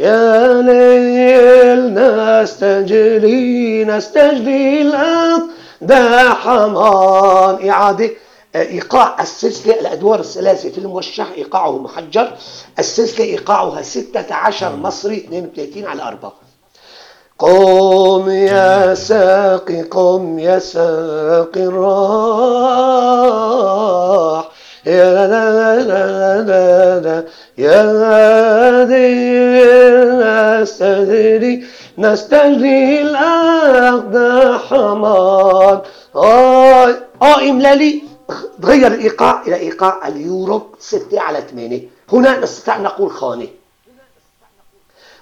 B: يا ليل نستجري نستجري الأرض ده حمان إعادة إيقاع السلسلة الأدوار الثلاثة في الموشح إيقاعه محجر السلسلة إيقاعها 16 مصري 32 على 4 قم يا ساقي قم يا ساقي الراح يا لا لا لا لا لا يا هادي نستجري نستجري الأرض حمار آه آه إملالي تغير الإيقاع إلى إيقاع اليوروب 6 على 8 هنا نستطيع أن نقول خانة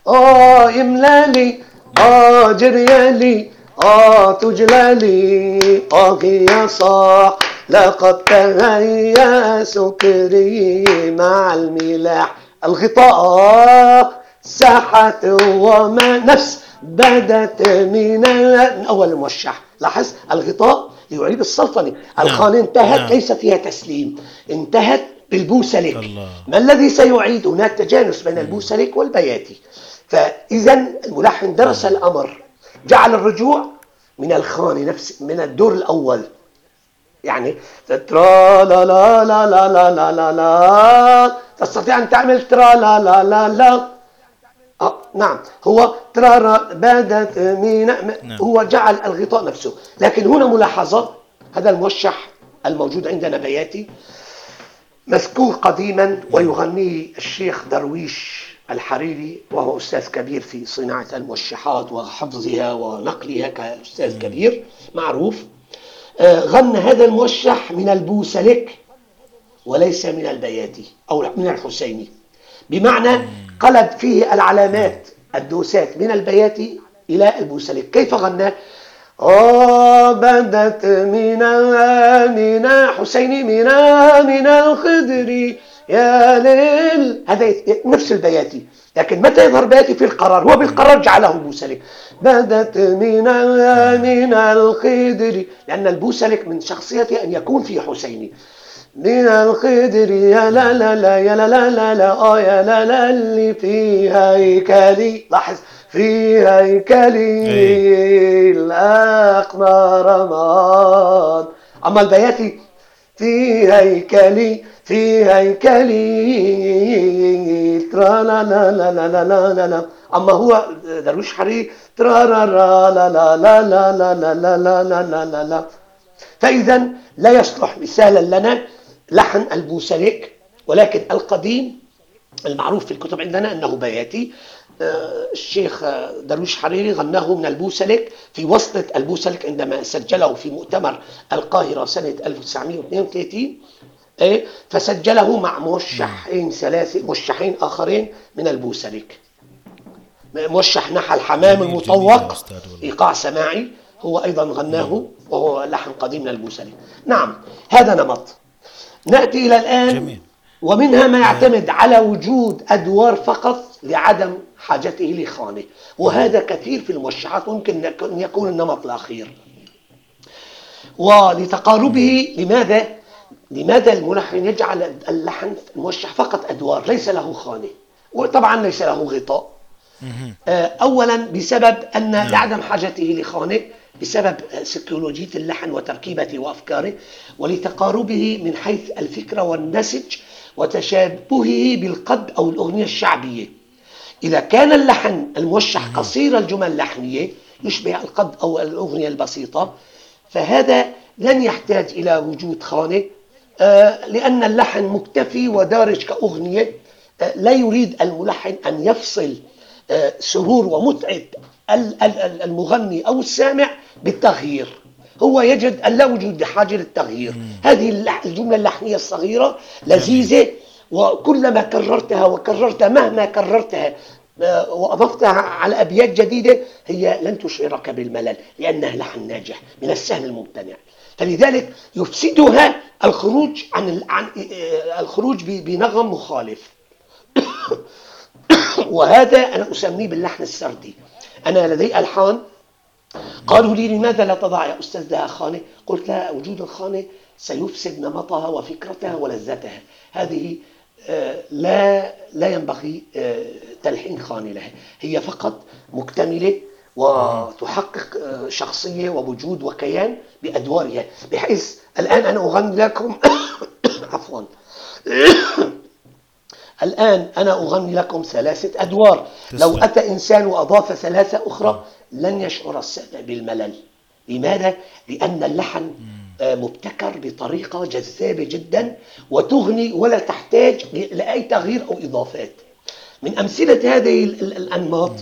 B: آه إملالي آه جريالي آه تجلالي آه يا صاح لقد تهيأ سكري مع الملاح. الغطاء ساحة وما نفس بدت من أول الموشح لاحظ؟ الغطاء ليعيد السلطنة نعم. الخانة انتهت نعم. ليس فيها تسليم. انتهت بالبوسلك الله. ما الذي سيعيد هناك تجانس بين البوسلك والبياتي. فإذا الملحن درس الأمر. جعل الرجوع من الخانة نفس من الدور الأول. يعني ترا لا لا لا لا لا لا لا لا تستطيع أن تعمل ترا لا لا لا لا آه نعم. هو ترى بدت من نعم. هو جعل الغطاء نفسه. لكن هنا ملاحظة هذا الموشح الموجود عندنا بياتي مذكور قديما ويغنيه الشيخ درويش الحريري وهو أستاذ كبير في صناعة الموشحات وحفظها ونقلها كأستاذ كبير معروف. غنى هذا الموشح من البوسلك وليس من البياتي أو من الحسيني بمعنى قلب فيه العلامات الدوسات من البياتي إلى البوسلك كيف غنى؟ بدت من من حسين من من الخدر يا ليل. هذا نفس البياتي لكن متى يظهر بياتي في القرار؟ هو بالقرار جعله بوسلك بدت من من الخدر. لأن البوسلك من شخصيته أن يكون في حسيني. من الخدر يا لا لا لا يا لا لا لا لا آه يا لا لا اللي في هيكلي. لاحظ في هيكلي الأقمار رمضان أما البياتي في هيكلي في هيكلي ترى لا لا لا لا لا لا لا لا أما هو درويش حري ترى لا لا لا لا لا لا لا لا لا لا لا لا لا لا فإذا لا يصلح مثالا لنا لحن البوسلك ولكن القديم المعروف في الكتب عندنا أنه بياتي الشيخ درويش حريري غناه من البوسلك في وسطة البوسلك عندما سجله في مؤتمر القاهرة سنة 1932 إيه فسجله مع موشحين ثلاثة موشحين آخرين من البوسلك. موشح نحى الحمام المطوق إيقاع سماعي هو أيضا غناه وهو لحن قديم من البوسلك. نعم هذا نمط. نأتي إلى الآن جميل. ومنها ما يعتمد على وجود أدوار فقط لعدم حاجته لخانة وهذا كثير في الموشحات ممكن أن يكون النمط الأخير. ولتقاربه لماذا؟ لماذا الملحن يجعل اللحن الموشح فقط أدوار؟ ليس له خانة وطبعا ليس له غطاء. آه، أولا بسبب أن نعم. لعدم حاجته لخانة بسبب سيكولوجية اللحن وتركيبته وأفكاره ولتقاربه من حيث الفكرة والنسج وتشابهه بالقد أو الأغنية الشعبية. إذا كان اللحن الموشح قصير الجمل اللحنية يشبه القد أو الأغنية البسيطة فهذا لن يحتاج إلى وجود خانة. آه، لأن اللحن مكتفي ودارج كأغنية. آه، لا يريد الملحن أن يفصل آه، سرور ومتعة المغني أو السامع بالتغيير. هو يجد أن لا وجود حاجة للتغيير. هذه الجملة اللحنية الصغيرة لذيذة وكلما كررتها وكررتها مهما كررتها آه، وأضفتها على أبيات جديدة هي لن تشعرك بالملل لأنها لحن ناجح من السهل الممتنع. فلذلك يفسدها الخروج عن عن آه، الخروج بنغم مخالف. وهذا أنا أسميه باللحن السردي. أنا لدي ألحان قالوا لي لماذا لا تضع يا أستاذ لها خانة قلت لا وجود الخانة سيفسد نمطها وفكرتها ولذتها. هذه آه، لا لا ينبغي آه، تلحين خانة لها. هي فقط مكتملة وتحقق آه، شخصية ووجود وكيان بأدوارها بحيث الآن أنا أغني لكم عفوا. الآن أنا أغني لكم ثلاثة أدوار. لو أتى إنسان وأضاف ثلاثة أخرى لن يشعر السامع بالملل. لماذا؟ لأن اللحن آه، مبتكر بطريقة جذابة جدا وتغني ولا تحتاج لأي تغيير أو إضافات. من أمثلة هذه الأنماط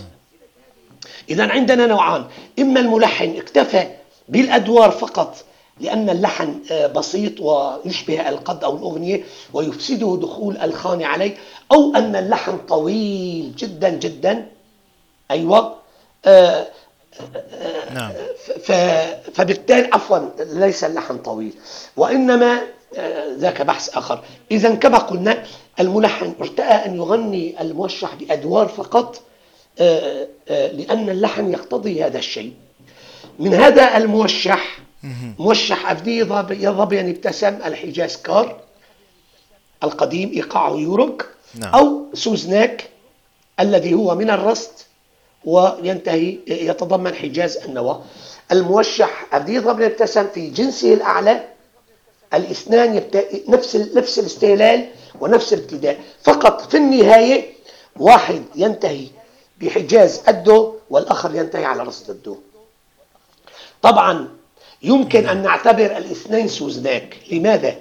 B: إذا عندنا نوعان. إما الملحن اكتفى بالأدوار فقط لأن اللحن آه، بسيط ويشبه القد أو الأغنية ويفسده دخول الخانة عليه أو أن اللحن طويل جدا جدا. أيوة. آه،
A: نعم.
B: فبالتالي عفوا ليس اللحن طويل. وإنما آه، ذاك بحث آخر. إذا كما قلنا الملحن ارتأى أن يغني الموشح بأدوار فقط آه، آه، لأن اللحن يقتضي هذا الشيء. من هذا الموشح موشح أفدي يضبين ابتسم الحجاز كار القديم إيقاعه يورك نعم. أو سوزناك الذي هو من الرست. وينتهي يتضمن حجاز النواة الموشح أفدي يضبين ابتسم في جنسه الأعلى. الاثنان يبت... نفس نفس الاستهلال ونفس الابتداء. فقط في النهاية واحد ينتهي بحجاز الدو والآخر ينتهي على رصد الدو. طبعا يمكن أن نعتبر الاثنين سوزناك. لماذا؟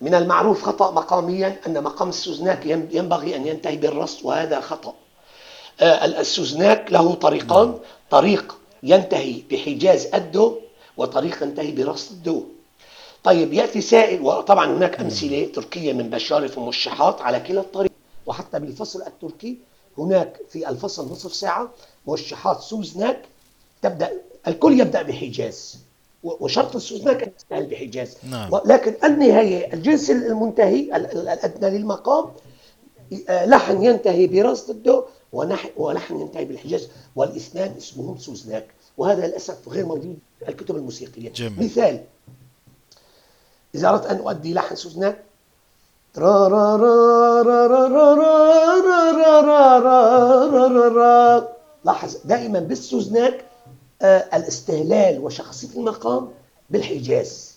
B: من المعروف خطأ مقاميا أن مقام السوزناك ينبغي أن ينتهي بالرصد وهذا خطأ. السوزناك له طريقان. طريق ينتهي بحجاز الدو وطريق ينتهي برصد الدو. طيب يأتي سائل وطبعا هناك أمثلة تركية من بشارة ومشحات على كلا الطريق وحتى بالفصل التركي هناك في الفصل نصف ساعة موشحات سوزناك تبدأ الكل يبدأ بحجاز وشرط السوزناك أن يستهل بحجاز. نعم. لكن النهاية الجنس المنتهي الأدنى للمقام آه، لحن ينتهي برصد الدو. ولحن ينتهي بالحجاز والاثنان اسمهم سوزناك وهذا للأسف غير موجود في الكتب الموسيقية جميل. مثال إذا أردت أن أؤدي لحن سوزناك لاحظ دائما بالسوزناك الاستهلال وشخصية المقام بالحجاز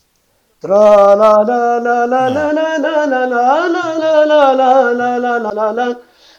B: ترا لا لا لا لا لا لا لا لا لا لا لا لا لا لا لا لا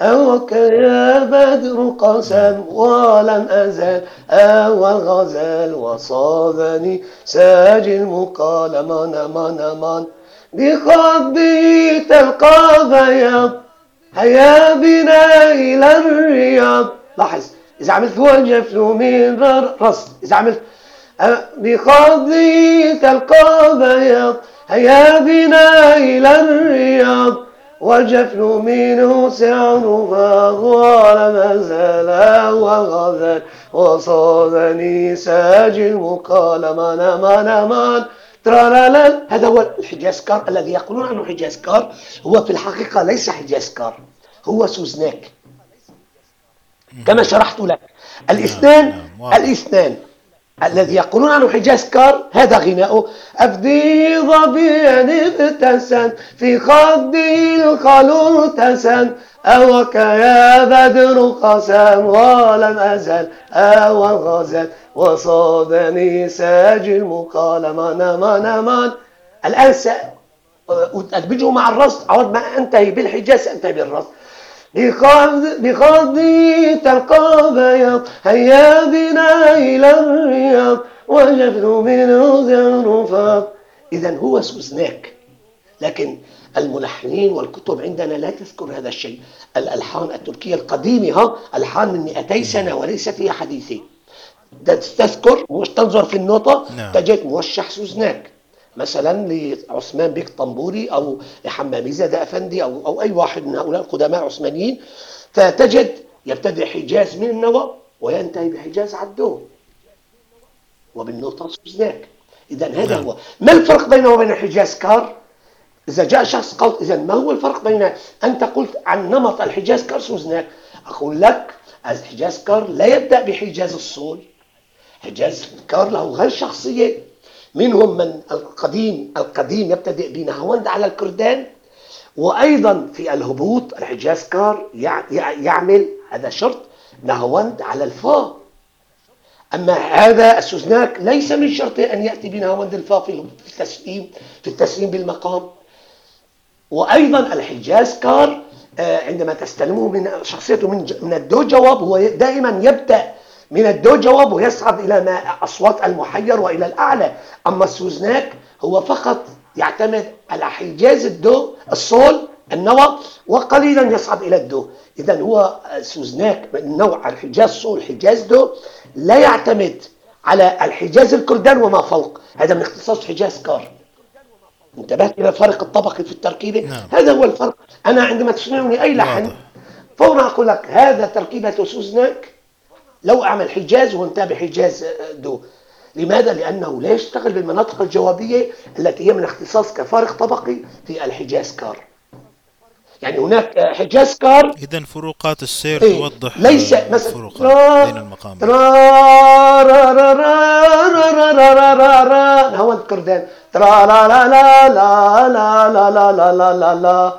B: أوك يا بدر قسم ولم أزل أول غزل وصادني ساج المقال من من من. بخدي تلقى بياض هيا بنا إلى الرياض لاحظ إذا عملت وجف من رصد. إذا عملت بخضي تلقى بياض هيا بنا إلى الرياض والجفن منه سعرها ولم زال وغزل وصادني ساج المقال. من من من؟ ترالال. هذا هو الحجازكار الذي يقولون عنه حجازكار هو في الحقيقة ليس حجازكار هو سوزناك كما شرحت لك. الاثنان نعم، نعم، الاثنان. الذي يقولون عنه حجازكار هذا غناؤه. أفدي ظبيا ابتسم في خدي الخلور تسم أوك يا بدر قسم ولم أزل أو غزل. وصادني ساج المقال من من من. الآن سأدمجه مع الرصد. عود ما أنتهي بالحجاز سأنتهي بالرصد. بخضي تلقى بياض هيا بنا إلى الرياض وجفن منه زرفاض إذا هو سوزناك. لكن الملحنين والكتب عندنا لا تذكر هذا الشيء. الألحان التركية القديمة ها ألحان من 200 سنة وليست هي حديثة تذكر مش تنظر في النوطة نعم. تجد موشح سوزناك. مثلا لعثمان بيك طنبوري أو لحمامي زاده أفندي أو أو أي واحد من هؤلاء القدماء العثمانيين فتجد يبتدئ حجاز من النوى وينتهي بحجاز دو وبالنوطة سوزناك اذا هذا نعم. هو. ما الفرق بينه وبين الحجاز كار؟ إذا جاء شخص قال اذا ما هو الفرق بين أنت قلت عن نمط الحجاز كار سوزناك أقول لك الحجاز كار لا يبدأ بحجاز الصول. حجاز كار له غير شخصية. منهم من القديم القديم يبتدئ بنهاوند على الكردان وأيضا في الهبوط الحجازكار يعمل هذا شرط نهاوند على الفا. أما هذا السوزناك ليس من شرطه أن يأتي بنهاوند الفا في التسليم في التسليم بالمقام. وأيضا الحجازكار آه، عندما تستلمه من شخصيته من الدو جواب هو دائما يبدأ من الدو جواب ويصعد إلى ما أصوات المحير وإلى الأعلى. أما السوزناك هو فقط يعتمد على حجاز الدو الصول النوى وقليلا يصعد إلى الدو. إذا هو سوزناك من نوع الحجاز صول حجاز دو لا يعتمد على الحجاز الكردان وما فوق. هذا من اختصاص حجاز كار. انتبهت إلى الفرق الطبقي في التركيبة نعم. هذا هو الفرق. أنا عندما تسمعني أي لحن فورا أقول لك هذا تركيبة سوزناك لو أعمل حجاز وانتبه حجاز دو. لماذا؟ لأنه لا يشتغل بالمناطق الجوابية التي هي من اختصاص كفارق طبقي في الحجاز كار. يعني هناك حجاز كار.
A: إذا فروقات السير إيه؟ توضح
B: ليس مثلا
A: فروقات بين المقامات.
B: هو الكردان. ترا لا لا لا لا لا لا لا لا لا لا.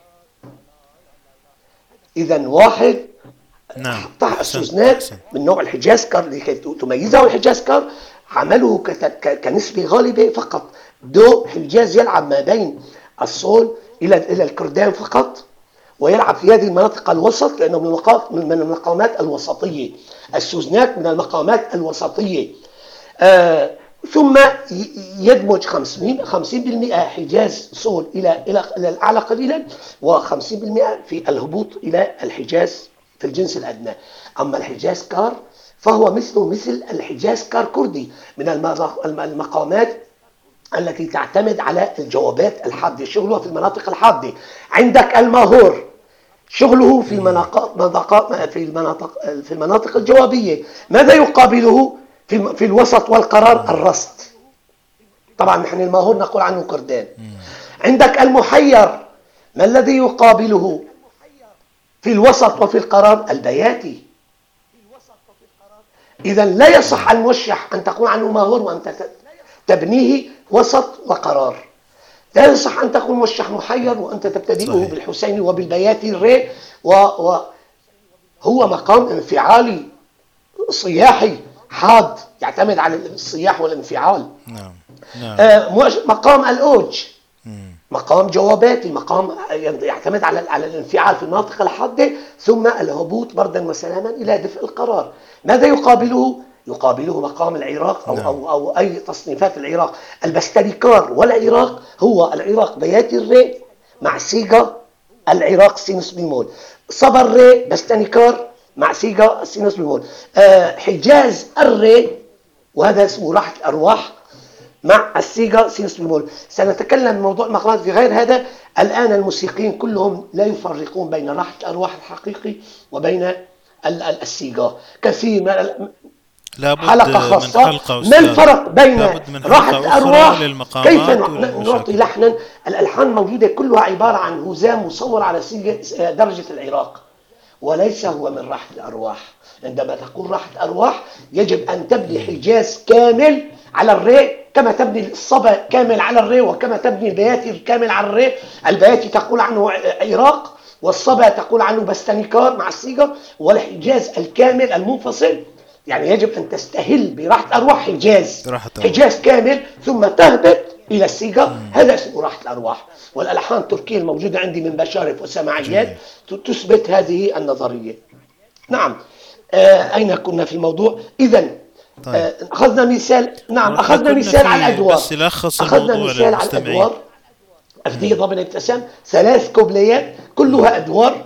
B: إذا واحد.
A: نعم.
B: طرح السوزناك من نوع الحجاز كار لكي تميزه الحجاز كار عمله كنسبة غالبة فقط. دو حجاز يلعب ما بين الصول إلى إلى الكردان فقط ويلعب في هذه المناطق الوسط لأنه من من المقامات الوسطية. السوزناك من المقامات الوسطية. آه ثم يدمج 50 50% حجاز صول إلى إلى الأعلى قليلا و50% في الهبوط إلى الحجاز في الجنس الأدنى. أما الحجاز كار فهو مثله مثل الحجاز كار كردي من المقامات التي تعتمد على الجوابات الحادة شغله في المناطق الحادة. عندك الماهور شغله في المناطق في المناطق في المناطق الجوابية. ماذا يقابله؟ في في الوسط والقرار الرصد. طبعا نحن الماهور نقول عنه كردان. عندك المحير ما الذي يقابله؟ في الوسط وفي القرار البياتي. إذا لا يصح الموشح أن تقول عنه ماهور وأنت تبنيه وسط وقرار. لا يصح أن تكون موشح محير وأنت تبتدئه بالحسين وبالبياتي الري وهو مقام انفعالي صياحي. حاد يعتمد على الصياح والانفعال.
A: نعم نعم.
B: آه مقام الأوج. مقام جواباتي مقام يعتمد على على الانفعال في المناطق الحادة ثم الهبوط بردا وسلاما إلى دفء القرار. ماذا يقابله؟ يقابله مقام العراق أو, نعم. أو, أو أي تصنيفات العراق. البستنكار والعراق هو العراق بياتي الري مع سيجا العراق سي نص بيمول. صبا ري بستنيكار مع سيجا سي نص بيمول آه حجاز الري وهذا اسمه راحة الأرواح مع السيجا سي نص بيمول سنتكلم موضوع المقامات في غير هذا. الآن الموسيقيين كلهم لا يفرقون بين راحة الأرواح الحقيقي وبين السيجا. كثير من حلقة خاصة.
A: من حلقة
B: ما الفرق بين راحة أرواح كيف نعطي لحنا الألحان موجودة كلها عبارة عن هزام مصور على درجة العراق. وليس هو من راحة الأرواح. عندما تقول راحة أرواح يجب أن تبني حجاز كامل على الري كما تبني الصبا كامل على الري وكما تبني البياتي كامل على الري. البياتي تقول عنه عراق والصبا تقول عنه بستانيكار مع السيجر والحجاز الكامل المنفصل. يعني يجب أن تستهل براحة أرواح حجاز. حجاز كامل ثم تهبط إلى السيجر هذا اسمه راحة الأرواح. والألحان التركية الموجودة عندي من بشارف وسماعيات تثبت هذه النظرية. نعم. آه أين كنا في الموضوع؟ إذا طيب. آه أخذنا مثال. نعم أخذنا مثال على الأدوار.
A: بس لخص
B: أخذنا مثال على الأدوار. أفدية ضمن ابتسام ثلاث كوبليات كلها أدوار.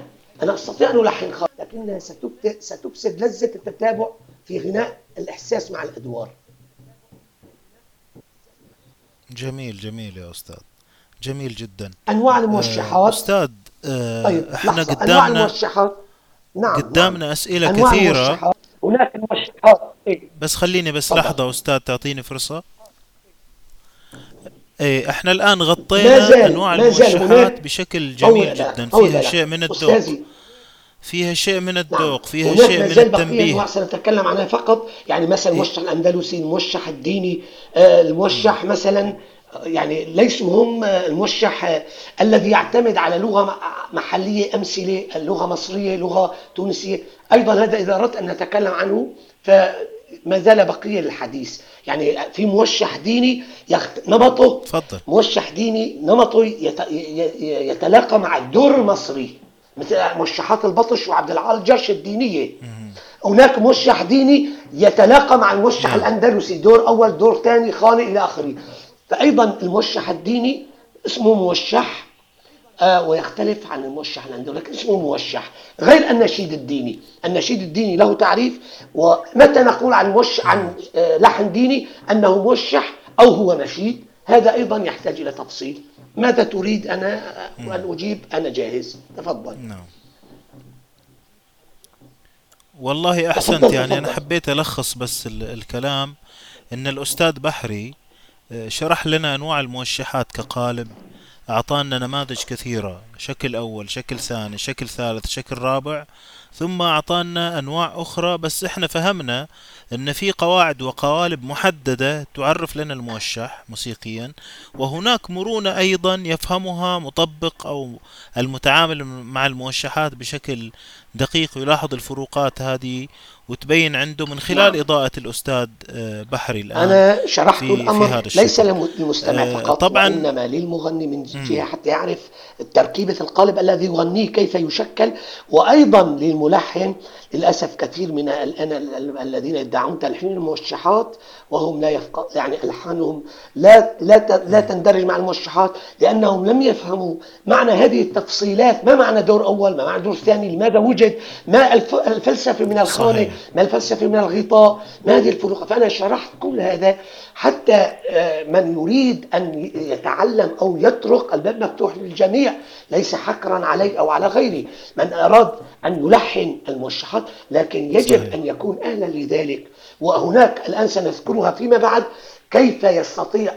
B: أنا أستطيع أن ألحن خانه لكنها ستفسد لذة التتابع في غناء الإحساس مع الأدوار.
A: جميل جميل يا أستاذ. جميل جدا.
B: أنواع الموشحات
A: أستاذ آه طيب إحنا قدامنا أنواع الموشحات
B: نعم
A: قدامنا نعم. أسئلة أنواع كثيرة. الموشحات.
B: هناك موشحات
A: إيه؟ بس خليني بس طبعا. لحظة أستاذ تعطيني فرصة. إيه إحنا الآن غطينا أنواع الموشحات بشكل جميل جدا. فيها شيء من الذوق. فيها شيء من الذوق فيها شيء من التنبيه.
B: انواع سنتكلم عنها فقط. يعني مثلا الموشح الأندلسي الموشح الديني آه، الموشح مثلا يعني ليسوا هم الموشح الذي يعتمد على لغة محلية أمثلة لغة مصرية لغة تونسية. أيضا هذا إذا أردت أن نتكلم عنه فما زال بقية للحديث. يعني في موشح ديني يخت... نمطه
A: تفضل.
B: موشح ديني نمطه يت... يتلاقى مع الدور المصري. مثل موشحات البطش وعبد العال الجرش الدينية. هناك موشح ديني يتلاقى مع الموشح نعم. الأندلسي. دور أول دور ثاني خاني إلى آخره. فأيضا الموشح الديني اسمه موشح آه ويختلف عن الموشح الأندلسي. لكن اسمه موشح غير النشيد الديني. النشيد الديني له تعريف ومتى نقول عن موشح عن آه لحن ديني؟ أنه موشح أو هو نشيد. هذا أيضا يحتاج إلى تفصيل. ماذا تريد أنا أن أجيب؟ أنا جاهز. تفضل. نعم.
A: والله أحسنت يعني أنا حبيت ألخص بس الكلام. أن الأستاذ بحري شرح لنا أنواع الموشحات كقالب. أعطانا نماذج كثيرة. شكل أول شكل ثاني شكل ثالث شكل رابع. ثم أعطانا أنواع أخرى بس إحنا فهمنا أن في قواعد وقوالب محددة تعرف لنا الموشح موسيقيا وهناك مرونة أيضا يفهمها مطبق أو المتعامل مع الموشحات بشكل دقيق ويلاحظ الفروقات هذه وتبين عنده من خلال نعم. إضاءة الأستاذ آه، بحري الآن
B: أنا شرحت في الأمر في هذا ليس للمستمع آه، فقط طبعا وإنما للمغني من جهة حتى يعرف تركيبة القالب الذي يغنيه كيف يشكل وأيضا للملحن للأسف كثير من الذين يدعون تلحين الموشحات وهم لا يفق... يعني ألحانهم لا لا لا تندرج مع الموشحات لأنهم لم يفهموا معنى هذه التفصيلات ما معنى دور أول ما معنى دور ثاني لماذا وجد ما الفلسفة من الخانة ما الفلسفة من الغطاء ما هذه الفروق فأنا شرحت كل هذا حتى آه، من يريد أن يتعلم أو يطرق الباب مفتوح للجميع ليس حكرا علي أو على غيري من أراد أن يلحن الموشحات لكن يجب صحيح. أن يكون أهلا لذلك. وهناك الآن سنذكرها فيما بعد كيف يستطيع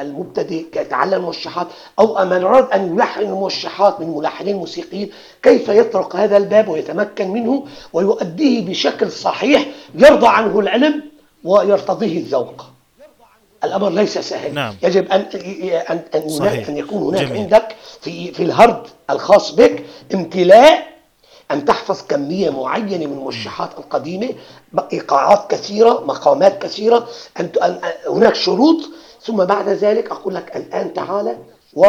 B: المبتدئ يتعلم الموشحات أو من أراد أن يلحن الموشحات من ملحنين موسيقيين كيف يطرق هذا الباب ويتمكن منه ويؤديه بشكل صحيح يرضى عنه العلم ويرتضيه الذوق. الأمر ليس سهل
A: نعم.
B: يجب ان ان ان, أن يكون هناك جميل. عندك في في الهرد الخاص بك امتلاء أن تحفظ كمية معينة من الموشحات القديمة إيقاعات كثيرة مقامات كثيرة أن هناك شروط ثم بعد ذلك أقول لك الآن تعال و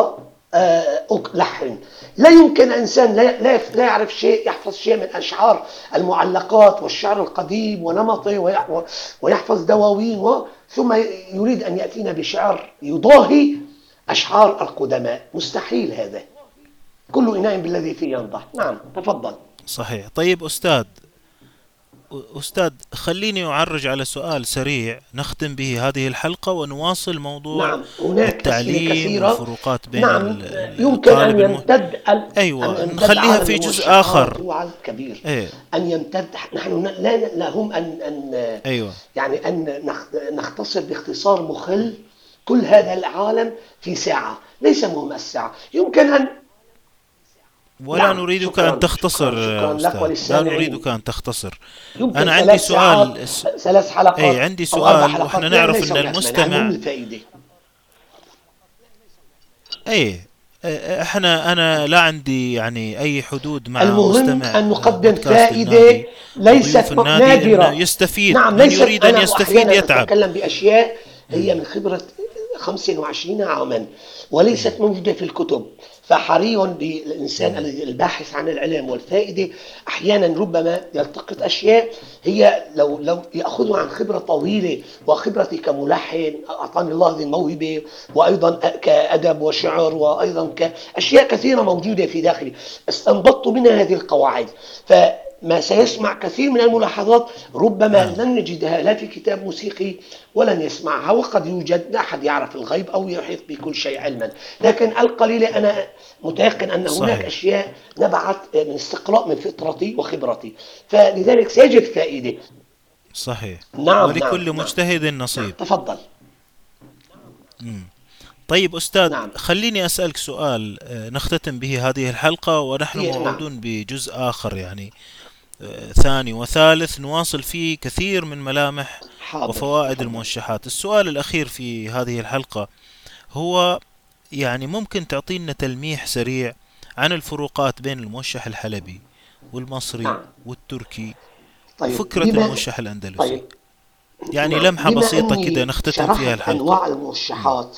B: آه، لحن. لا يمكن إنسان لا, لا, يعرف شيء يحفظ شيء من أشعار المعلقات والشعر القديم ونمطه ويحفظ دواوين ثم يريد أن يأتينا بشعر يضاهي أشعار القدماء. مستحيل هذا. كل إناء بالذي فيه ينضح. نعم تفضل.
A: صحيح. طيب أستاذ أستاذ خليني أعرج على سؤال سريع نختم به هذه الحلقة ونواصل موضوع
B: نعم. هناك
A: التعليم والفروقات بين
B: نعم. يمكن أن يمتد
A: أيوة أن نخليها في جزء آخر
B: كبير إيه؟ أن يمتد نحن لا لهم أن أن
A: أيوة.
B: يعني أن نختصر باختصار مخل كل هذا العالم في ساعة ليس مهم الساعة يمكن أن
A: ولا نعم. نريدك شكراً. أن تختصر شكراً أستاذ. لا نريدك أن تختصر. أنا عندي سؤال
B: ثلاث حلقات.
A: أي عندي سؤال وإحنا نعرف أن المستمع
B: أي
A: إحنا أنا لا عندي يعني أي حدود مع
B: المهم أن نقدم
A: النادي.
B: ليست
A: إنه يستفيد
B: نعم
A: من
B: ليست.
A: يريد
B: أن
A: يستفيد يتعب.
B: أتكلم بأشياء هي من خبرة 25 عاما وليست موجودة في الكتب. فحري بالإنسان الباحث عن العلم والفائدة. أحيانا ربما يلتقط أشياء هي لو لو يأخذها عن خبرة طويلة وخبرتي كملحن أعطاني الله هذه الموهبة وأيضا كأدب وشعر وأيضا كأشياء كثيرة موجودة في داخلي. استنبطت منها هذه القواعد. ف ما سيسمع كثير من الملاحظات ربما
A: نعم.
B: لن نجدها لا في كتاب موسيقي ولن يسمعها وقد يوجد لا أحد يعرف الغيب أو يحيط بكل شيء علما. لكن القليلة أنا متيقن أن هناك
A: صحيح.
B: أشياء نبعت من استقراء من فطرتي وخبرتي. فلذلك سيجد فائدة.
A: صحيح.
B: نعم
A: ولكل
B: نعم
A: مجتهد
B: نعم
A: نصيب
B: تفضل
A: طيب أستاذ
B: نعم.
A: خليني أسألك سؤال آه، نختتم به هذه الحلقة ونحن
B: كثير نعم.
A: موعودون بجزء آخر يعني. ثاني وثالث نواصل فيه كثير من ملامح
B: حاضر.
A: وفوائد
B: تفضل
A: الموشحات السؤال الأخير في هذه الحلقة هو يعني ممكن تعطينا تلميح سريع عن الفروقات بين الموشح الحلبي والمصري
B: نعم
A: والتركي
B: طيب
A: وفكرة
B: بما
A: الموشح الأندلسي؟
B: طيب.
A: يعني
B: نعم
A: لمحة بسيطة كده نختتم فيها الحلقة.
B: أنواع الموشحات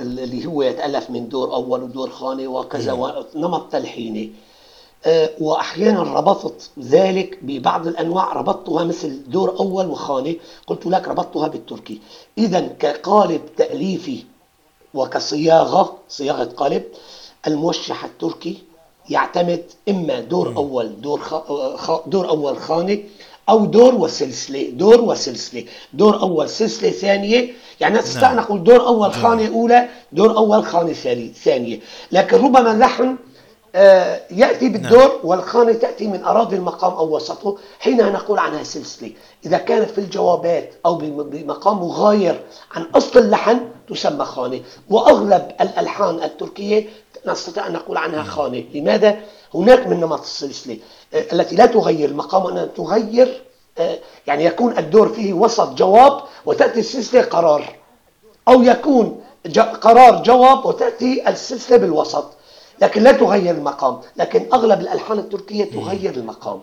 B: اللي هو يتألف من دور أول ودور خاني وكذا. ونمط تلحيني. آه، وأحيانا ربطت ذلك ببعض الأنواع ربطتها مثل دور أول وخاني قلت لك ربطتها بالتركي. إذا كقالب تأليفي وكصياغة صياغة قالب الموشح التركي يعتمد إما دور. أول دور خ... خ... دور أول خانة أو دور وسلسلة دور وسلسلة. دور أول سلسلة ثانية يعني نستطيع
A: نعم.
B: نقول دور أول
A: جميل
B: خانة أولى دور أول خانة ثاني- ثانية. لكن ربما اللحن آه، يأتي
A: نعم.
B: بالدور والخانة تأتي من أراضي المقام أو وسطه. حينها نقول عنها سلسلة. إذا كانت في الجوابات أو بم- بمقام مغاير عن أصل اللحن تسمى خانة. وأغلب الألحان التركية نستطيع أن نقول عنها
A: مم.
B: خانة. لماذا؟ هناك من نمط السلسلة آه، التي لا تغير المقام أنها تغير آه، يعني يكون الدور فيه وسط جواب وتأتي السلسلة قرار. أو يكون قرار جواب وتأتي السلسلة بالوسط. لكن لا تغير المقام. لكن أغلب الألحان التركية. تغير المقام.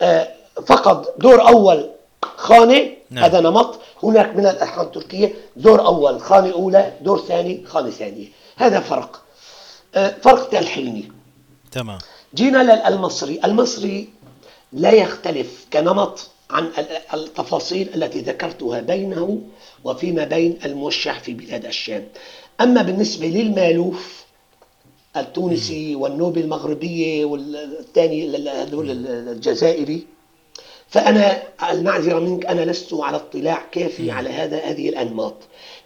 B: آه، فقط دور أول خانة
A: نعم.
B: هذا نمط. هناك من الألحان التركية دور أول خانة أولى دور ثاني خانة ثانية هذا فرق. آه، فرق تلحيني.
A: تمام.
B: جينا للمصري المصري لا يختلف كنمط عن ال- التفاصيل التي ذكرتها بينه وفيما بين الموشح في بلاد الشام. أما بالنسبة للمالوف. التونسي والنوبي المغربية والثاني هذول الجزائري. فأنا المعذرة منك أنا لست على اطلاع كافي. على هذا هذه الأنماط.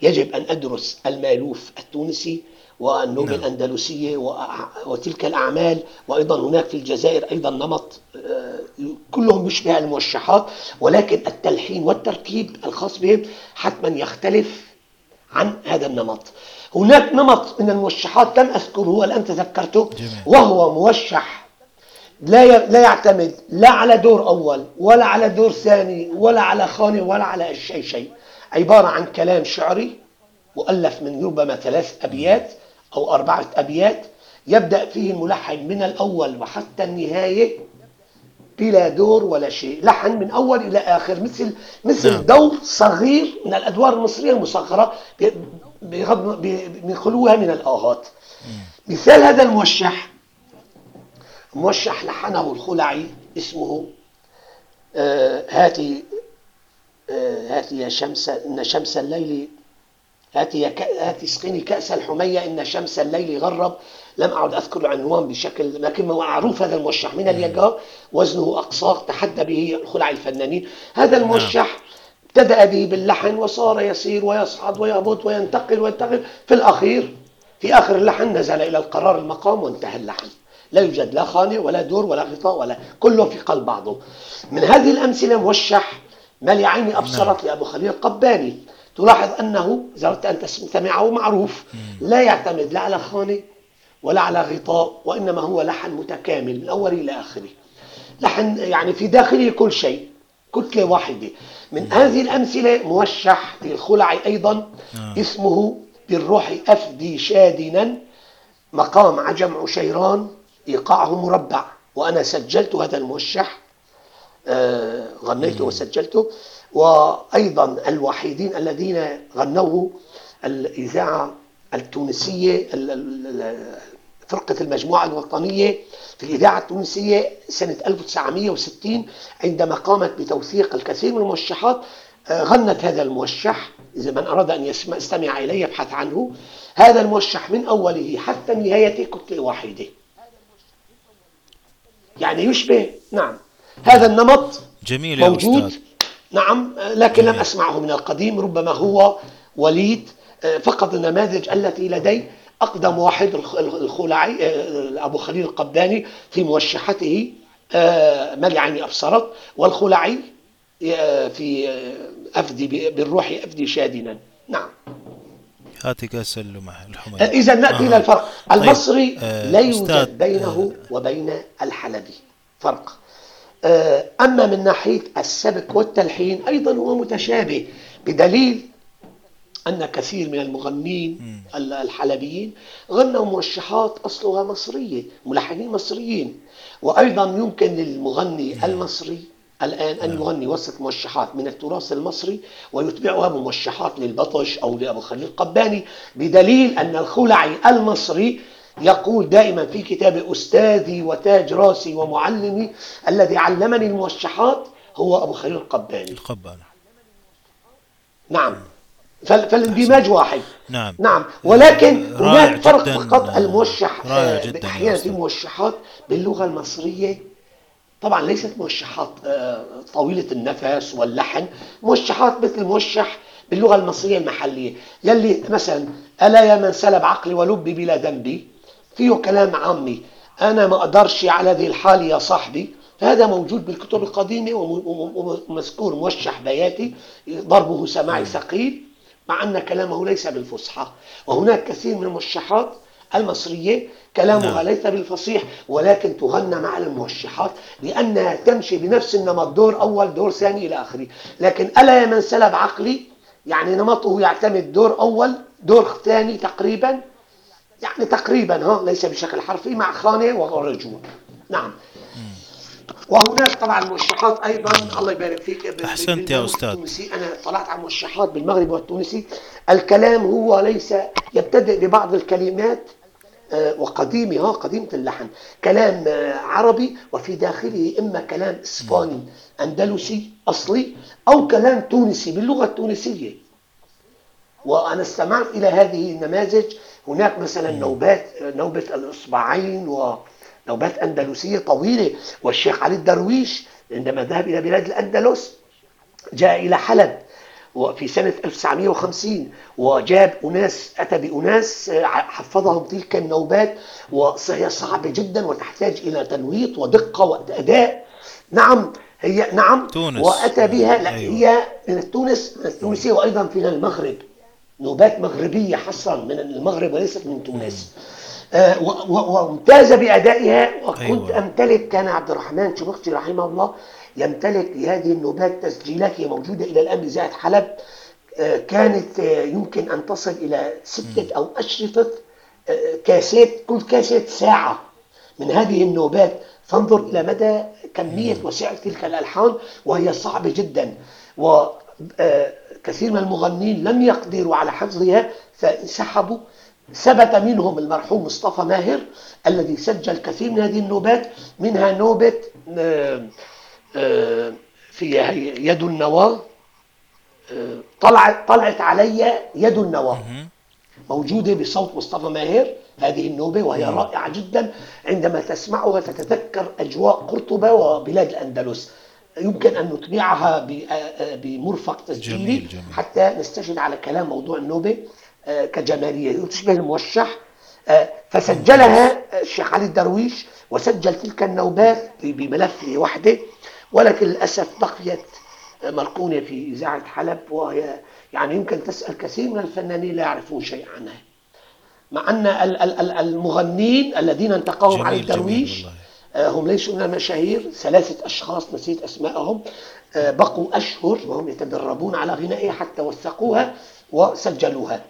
B: يجب أن أدرس المالوف التونسي والنوبة
A: نعم.
B: الأندلسية وتلك الأعمال. وأيضا هناك في الجزائر أيضا نمط آه، كلهم يشبه الموشحات ولكن التلحين والتركيب الخاص بهم حتما يختلف عن هذا النمط. هناك نمط من الموشحات لم أذكره والآن تذكرته وهو موشح لا لا يعتمد لا على دور أول ولا على دور ثاني ولا على خانة ولا على شيء شيء عبارة عن كلام شعري مؤلف من ربما ثلاث. أبيات أو أربعة أبيات يبدأ فيه الملحن من الأول وحتى النهاية بلا دور ولا شيء لحن من أول إلى آخر مثل مثل
A: نعم
B: دور صغير من الأدوار المصرية المصغرة بغض من خلوها من الآهات. مثال هذا الموشح موشح لحنه الخلعي اسمه آه، هاتي آه، هاتي يا شمس إن شمس الليل هاتي هاتي اسقني كأس الحمية إن شمس الليل غرب لم أعد أذكر العنوان بشكل لكن معروف هذا الموشح من. اليقظة وزنه أقصاق تحدى به خلع الفنانين هذا
A: نعم
B: الموشح ابتدأ به باللحن وصار يسير ويصعد ويهبط وينتقل وينتقل. في الأخير في آخر اللحن نزل إلى القرار المقام وانتهى اللحن. لا يوجد لا خانة ولا دور ولا غطاء ولا كله في قلب بعضه. من هذه الأمثلة موشح ما لعيني أبصرت لأبو خليل القباني. تلاحظ أنه إذا أردت أن تستمعه معروف. لا يعتمد لا على خانة ولا على غطاء وإنما هو لحن متكامل من أوله إلى آخره. لحن يعني في داخله كل شيء. كتلة واحدة من
A: مم.
B: هذه الأمثلة موشح للخلعي أيضا
A: آه.
B: اسمه بالروح أفدي شادنا مقام عجم عشيران إيقاعه مربع وأنا سجلت هذا الموشح آه، غنيته وسجلته وأيضا الوحيدين الذين غنوه الإذاعة التونسية فرقة المجموعة الوطنية في الإذاعة التونسية سنة 1960 عندما قامت بتوثيق الكثير من الموشحات آه، غنت هذا الموشح إذا من أراد أن يستمع إليه يبحث عنه هذا الموشح من أوله حتى نهايته كتلة واحدة يعني يشبه نعم هذا النمط
A: جميل
B: يا موجود أستاذ. نعم لكن جميل. لم أسمعه من القديم ربما هو وليد آه، فقط النماذج التي لدي أقدم واحد الخلعي آه، أبو خليل القباني في موشحته آه، ملي عيني أبصرت والخلعي في أفدي بالروح أفدي شادنا. نعم.
A: هاتي كاس اللمح
B: الحميد. إذا نأتي إلى الفرق. طيب. المصري لا يوجد بينه وبين الحلبي. فرق. أما من ناحية السبك والتلحين أيضا هو متشابه بدليل أن كثير من المغنين الحلبيين غنوا موشحات أصلها مصرية ملحنين مصريين. وأيضا يمكن للمغني المصري الآن أن نعم. يغني وسط موشحات من التراث المصري ويتبعها بموشحات للبطش أو لأبو خليل القباني بدليل أن الخلعي المصري يقول دائما في كتاب أستاذي وتاج راسي ومعلمي الذي علمني الموشحات هو أبو خليل القباني.
A: القباني.
B: نعم. فالإندماج واحد.
A: نعم.
B: نعم. ولكن هناك فرق فقط الموشح أحيانا في موشحات باللغة المصرية طبعا ليست موشحات آه، طويلة النفس واللحن. موشحات مثل موشح باللغة المصرية المحلية. يلي مثلا ألا يا من سلب عقلي ولبي بلا ذنبي؟ فيه كلام عامي. أنا ما أقدرش على ذي الحال يا صاحبي. هذا موجود بالكتب القديمة ومذكور موشح بياتي ضربه سماعي ثقيل. مع أن كلامه ليس بالفصحى. وهناك كثير من الموشحات المصرية كلامها نعم. ليس بالفصيح ولكن تغنى مع الموشحات لأنها تمشي بنفس النمط دور أول دور ثاني إلى آخره. لكن ألا يا من سلب عقلي؟ يعني نمطه يعتمد دور أول دور ثاني تقريبا؟ يعني تقريبا ها ليس بشكل حرفي مع خانة ورجوع نعم. وهناك طبعا موشحات أيضا. الله يبارك فيك.
A: أحسنت يا أستاذ.
B: التونسي. أنا طلعت على موشحات بالمغرب والتونسي. الكلام هو ليس يبتدئ ببعض الكلمات آه، وقديمة ها قديمة اللحن. كلام آه، عربي وفي داخله إما كلام إسباني أندلسي أصلي أو كلام تونسي باللغة التونسية. وأنا استمعت إلى هذه النماذج. هناك مثلا نوبات نوبة الإصبعين و نوبات أندلسية طويلة والشيخ علي الدرويش عندما ذهب إلى بلاد الأندلس جاء إلى حلب وفي سنة 1950 وجاب أناس أتى بأناس حفظهم تلك النوبات وهي صعبة جدا وتحتاج إلى تنويط ودقة وأداء. نعم هي نعم
A: تونس.
B: وأتى بها لا أيوة. هي من تونس من التونسية وأيضا في المغرب. نوبات مغربية حصرا من المغرب وليست من تونس. آه، وامتاز بأدائها وكنت أيوة. أمتلك كان عبد الرحمن شبختي رحمه الله يمتلك لهذه النوبات تسجيلات هي موجودة إلى الآن بإذاعة حلب. آه، كانت آه، يمكن أن تصل إلى ستة أو أشرطة كاسيت كل كاسيت ساعة من هذه النوبات فانظر إلى مدى كمية وسعة تلك الألحان وهي صعبة جدا. وكثير من المغنين لم يقدروا على حفظها فانسحبوا. ثبت منهم المرحوم مصطفى ماهر الذي سجل كثير من هذه النوبات منها نوبة آه، آه، في يد النواة آه، طلعت طلعت علي يد النواة موجودة بصوت مصطفى ماهر هذه النوبة وهي رائعة جدا. عندما تسمعها تتذكر أجواء قرطبة وبلاد الأندلس يمكن أن نتبعها بمرفق تسجيلي حتى نستشهد على كلام موضوع النوبة. آه، كجمالية تشبه الموشح آه، فسجلها الشيخ علي الدرويش وسجل تلك النوبات بملف وحده. ولكن للأسف بقيت مركونة في إذاعة حلب وهي يعني يمكن تسأل كثير من الفنانين لا يعرفون شيء عنها. مع أن المغنين الذين انتقاهم علي الدرويش آه، هم ليسوا من المشاهير. ثلاثة أشخاص نسيت أسمائهم بقوا أشهر وهم يتدربون على غنائها حتى وثقوها وسجلوها.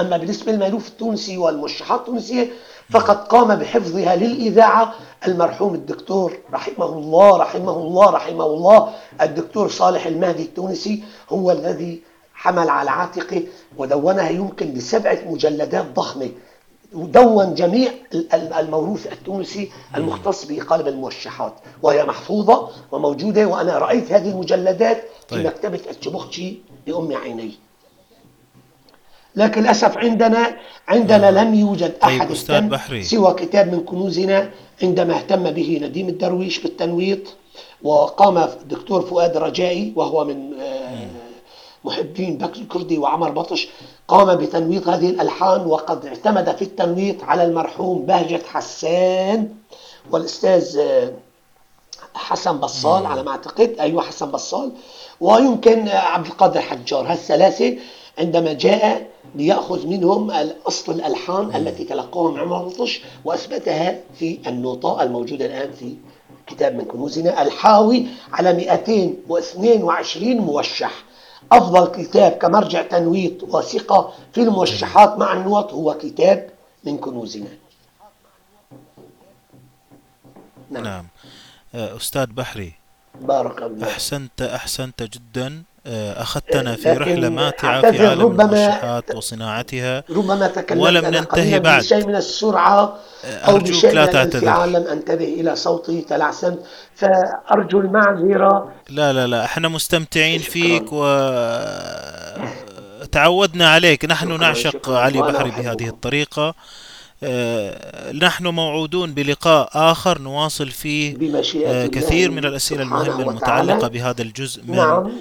B: أما بالنسبة للمألوف التونسي والموشحات التونسية فقد قام بحفظها للإذاعة المرحوم الدكتور رحمه الله رحمه الله رحمه الله. الدكتور صالح المهدي التونسي هو الذي حمل على عاتقه ودونها يمكن بسبعة مجلدات ضخمة. دون جميع الموروث التونسي المختص بقالب الموشحات. وهي محفوظة وموجودة وأنا رأيت هذه المجلدات في طيب. مكتبة الشبخشي بأم عيني. لكن للأسف عندنا عندنا آه. لم يوجد طيب، أحد
A: أستاذ بحري.
B: سوى كتاب من كنوزنا عندما اهتم به نديم الدرويش بالتنويط وقام الدكتور فؤاد رجائي وهو من آه، محبين بكر الكردي وعمر بطش قام بتنويط هذه الألحان وقد اعتمد في التنويط على المرحوم بهجة حسان والأستاذ آه، حسن بصال على ما أعتقد. أيوة حسن بصال. ويمكن عبد القادر حجار. هالثلاثة عندما جاء ليأخذ منهم أصل الألحان التي تلقوها من عمر بطش وأثبتها في النوطة الموجودة الآن في كتاب من كنوزنا الحاوي على 222 موشح. أفضل كتاب كمرجع تنويط وثقة في الموشحات مع النوط هو كتاب من كنوزنا.
A: نعم, نعم. أستاذ بحري
B: بارك الله
A: أحسنت أحسنت جدا. أخذتنا في رحلة ماتعة في عالم المرشحات وصناعتها.
B: ربما تكلمت
A: ولم ننتهي بعد.
B: بشيء من السرعة آه، أو بشيء لا من الانفعال لم أنتبه إلى صوتي تلعثمت. فأرجو المعذرة
A: لا لا لا. إحنا مستمتعين فيك و تعودنا عليك. نحن نعشق علي بحري بهذه الطريقة. آه، نحن موعودون بلقاء آخر نواصل فيه كثير من الأسئلة المهمة المتعلقة بهذا الجزء من نعم.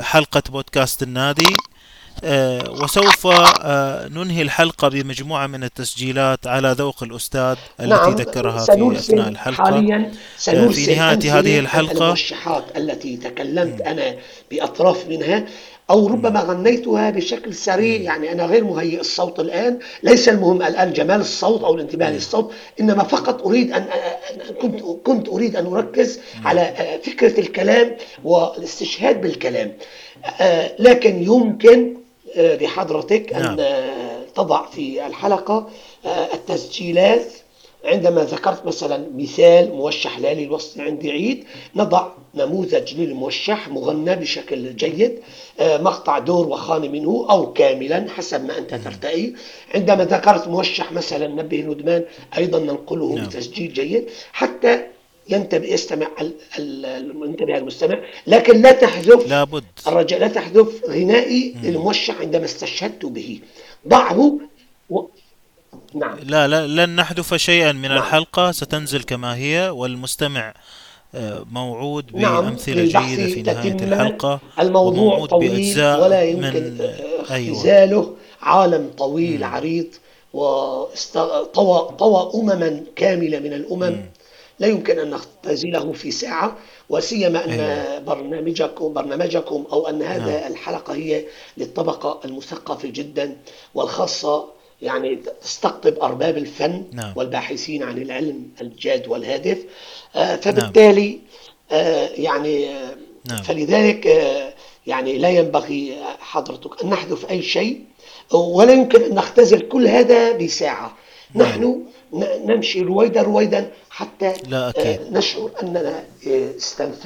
A: حلقة بودكاست النادي. آه، وسوف آه، ننهي الحلقة بمجموعة من التسجيلات على ذوق الأستاذ التي نعم ذكرها في أثناء الحلقة. حاليا
B: آه، في نهاية هذه الحلقة. المرشحات التي تكلمت أنا بأطراف منها. أو ربما غنيتها بشكل سريع يعني أنا غير مهيئ الصوت الآن. ليس المهم الآن جمال الصوت أو الانتباه للصوت إنما فقط أريد أن كنت كنت أريد أن أركز على فكرة الكلام والاستشهاد بالكلام. لكن يمكن لحضرتك أن نعم. تضع في الحلقة التسجيلات عندما ذكرت مثلا مثال موشح لالي الوسطي عندي عيد نضع نموذج للموشح مغنى بشكل جيد آه، مقطع دور وخاني منه أو كاملا حسب ما أنت ترتئي. عندما ذكرت موشح مثلا نبه ندمان أيضا ننقله نعم. بتسجيل جيد حتى ينتبه يستمع المنتبه المستمع لكن لا تحذف
A: لابد.
B: الرجاء لا تحذف غنائي للموشح عندما استشهدت به. ضعه و...
A: نعم لا لا لن نحذف شيئا من نعم. الحلقة ستنزل كما هي والمستمع آه، موعود نعم، بأمثلة جيدة في نهاية الحلقة
B: الموضوع طويل ولا يمكن اختزاله أيوة. عالم طويل مم. عريض وطوى طوى أمما كاملة من الأمم مم. لا يمكن أن نختزله في ساعة وسيما أن أيوة. برنامجكم برنامجكم أو أن هذا نعم. الحلقة هي للطبقة المثقفة جدا والخاصة يعني تستقطب أرباب الفن نعم. والباحثين عن العلم الجاد والهادف آه، فبالتالي آه، يعني آه، نعم. فلذلك يعني لا ينبغي حضرتك أن نحذف أي شيء ولا يمكن أن نختزل كل هذا بساعة نعم. نحن نمشي رويدا رويدا حتى لا أكيد. نشعر أننا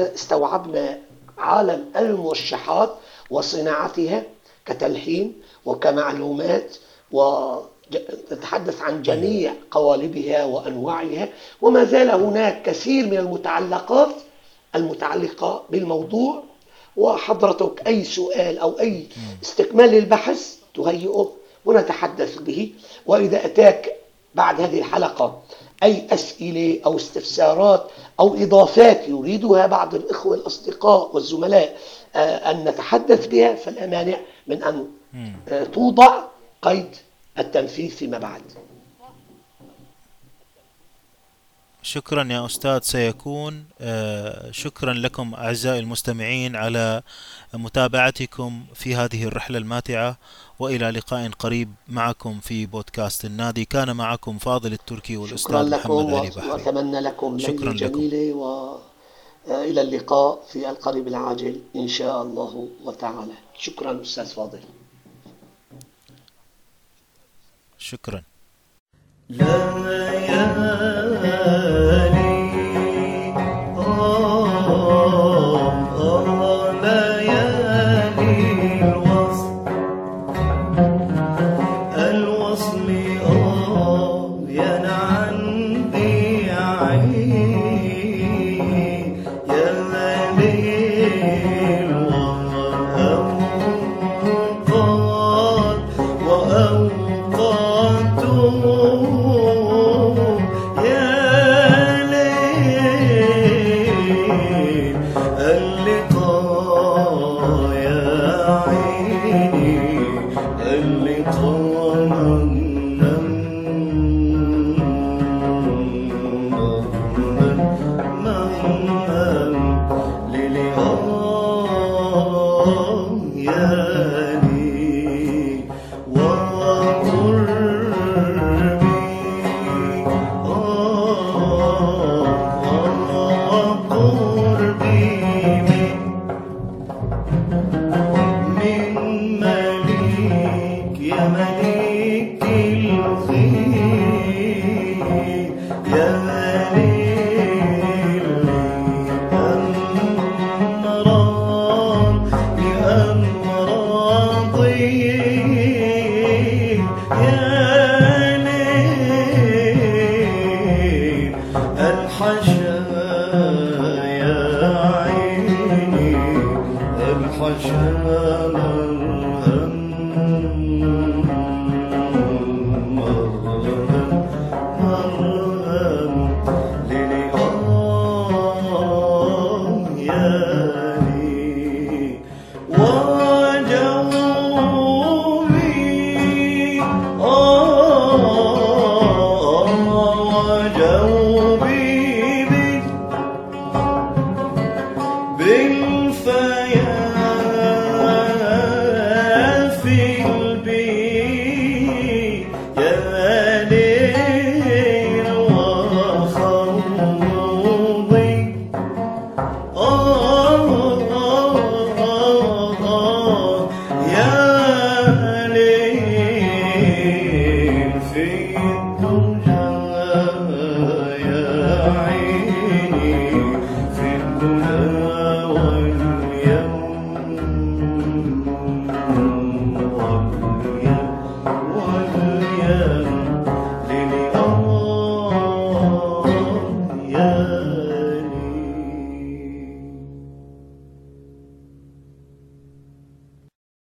B: استوعبنا عالم الموشحات وصناعتها كتلحين وكمعلومات وتتحدث عن جميع قوالبها وأنواعها وما زال هناك كثير من المتعلقات المتعلقة بالموضوع. وحضرتك أي سؤال أو أي استكمال للبحث تهيئه ونتحدث به. وإذا أتاك بعد هذه الحلقة أي أسئلة أو استفسارات أو إضافات يريدها بعض الإخوة الأصدقاء والزملاء آه، أن نتحدث بها فلا مانع من أن آه، توضع قيد التنفيذ فيما بعد.
A: شكرا يا أستاذ سيكون آه، شكرا لكم أعزائي المستمعين على متابعتكم في هذه الرحلة الماتعة وإلى لقاء قريب معكم في بودكاست النادي. كان معكم فاضل التركي والأستاذ محمد علي بحري.
B: وأتمنى لكم شكرا جميلة وإلى اللقاء في القريب العاجل إن شاء الله وتعالى. شكرا أستاذ فاضل.
C: شكرا.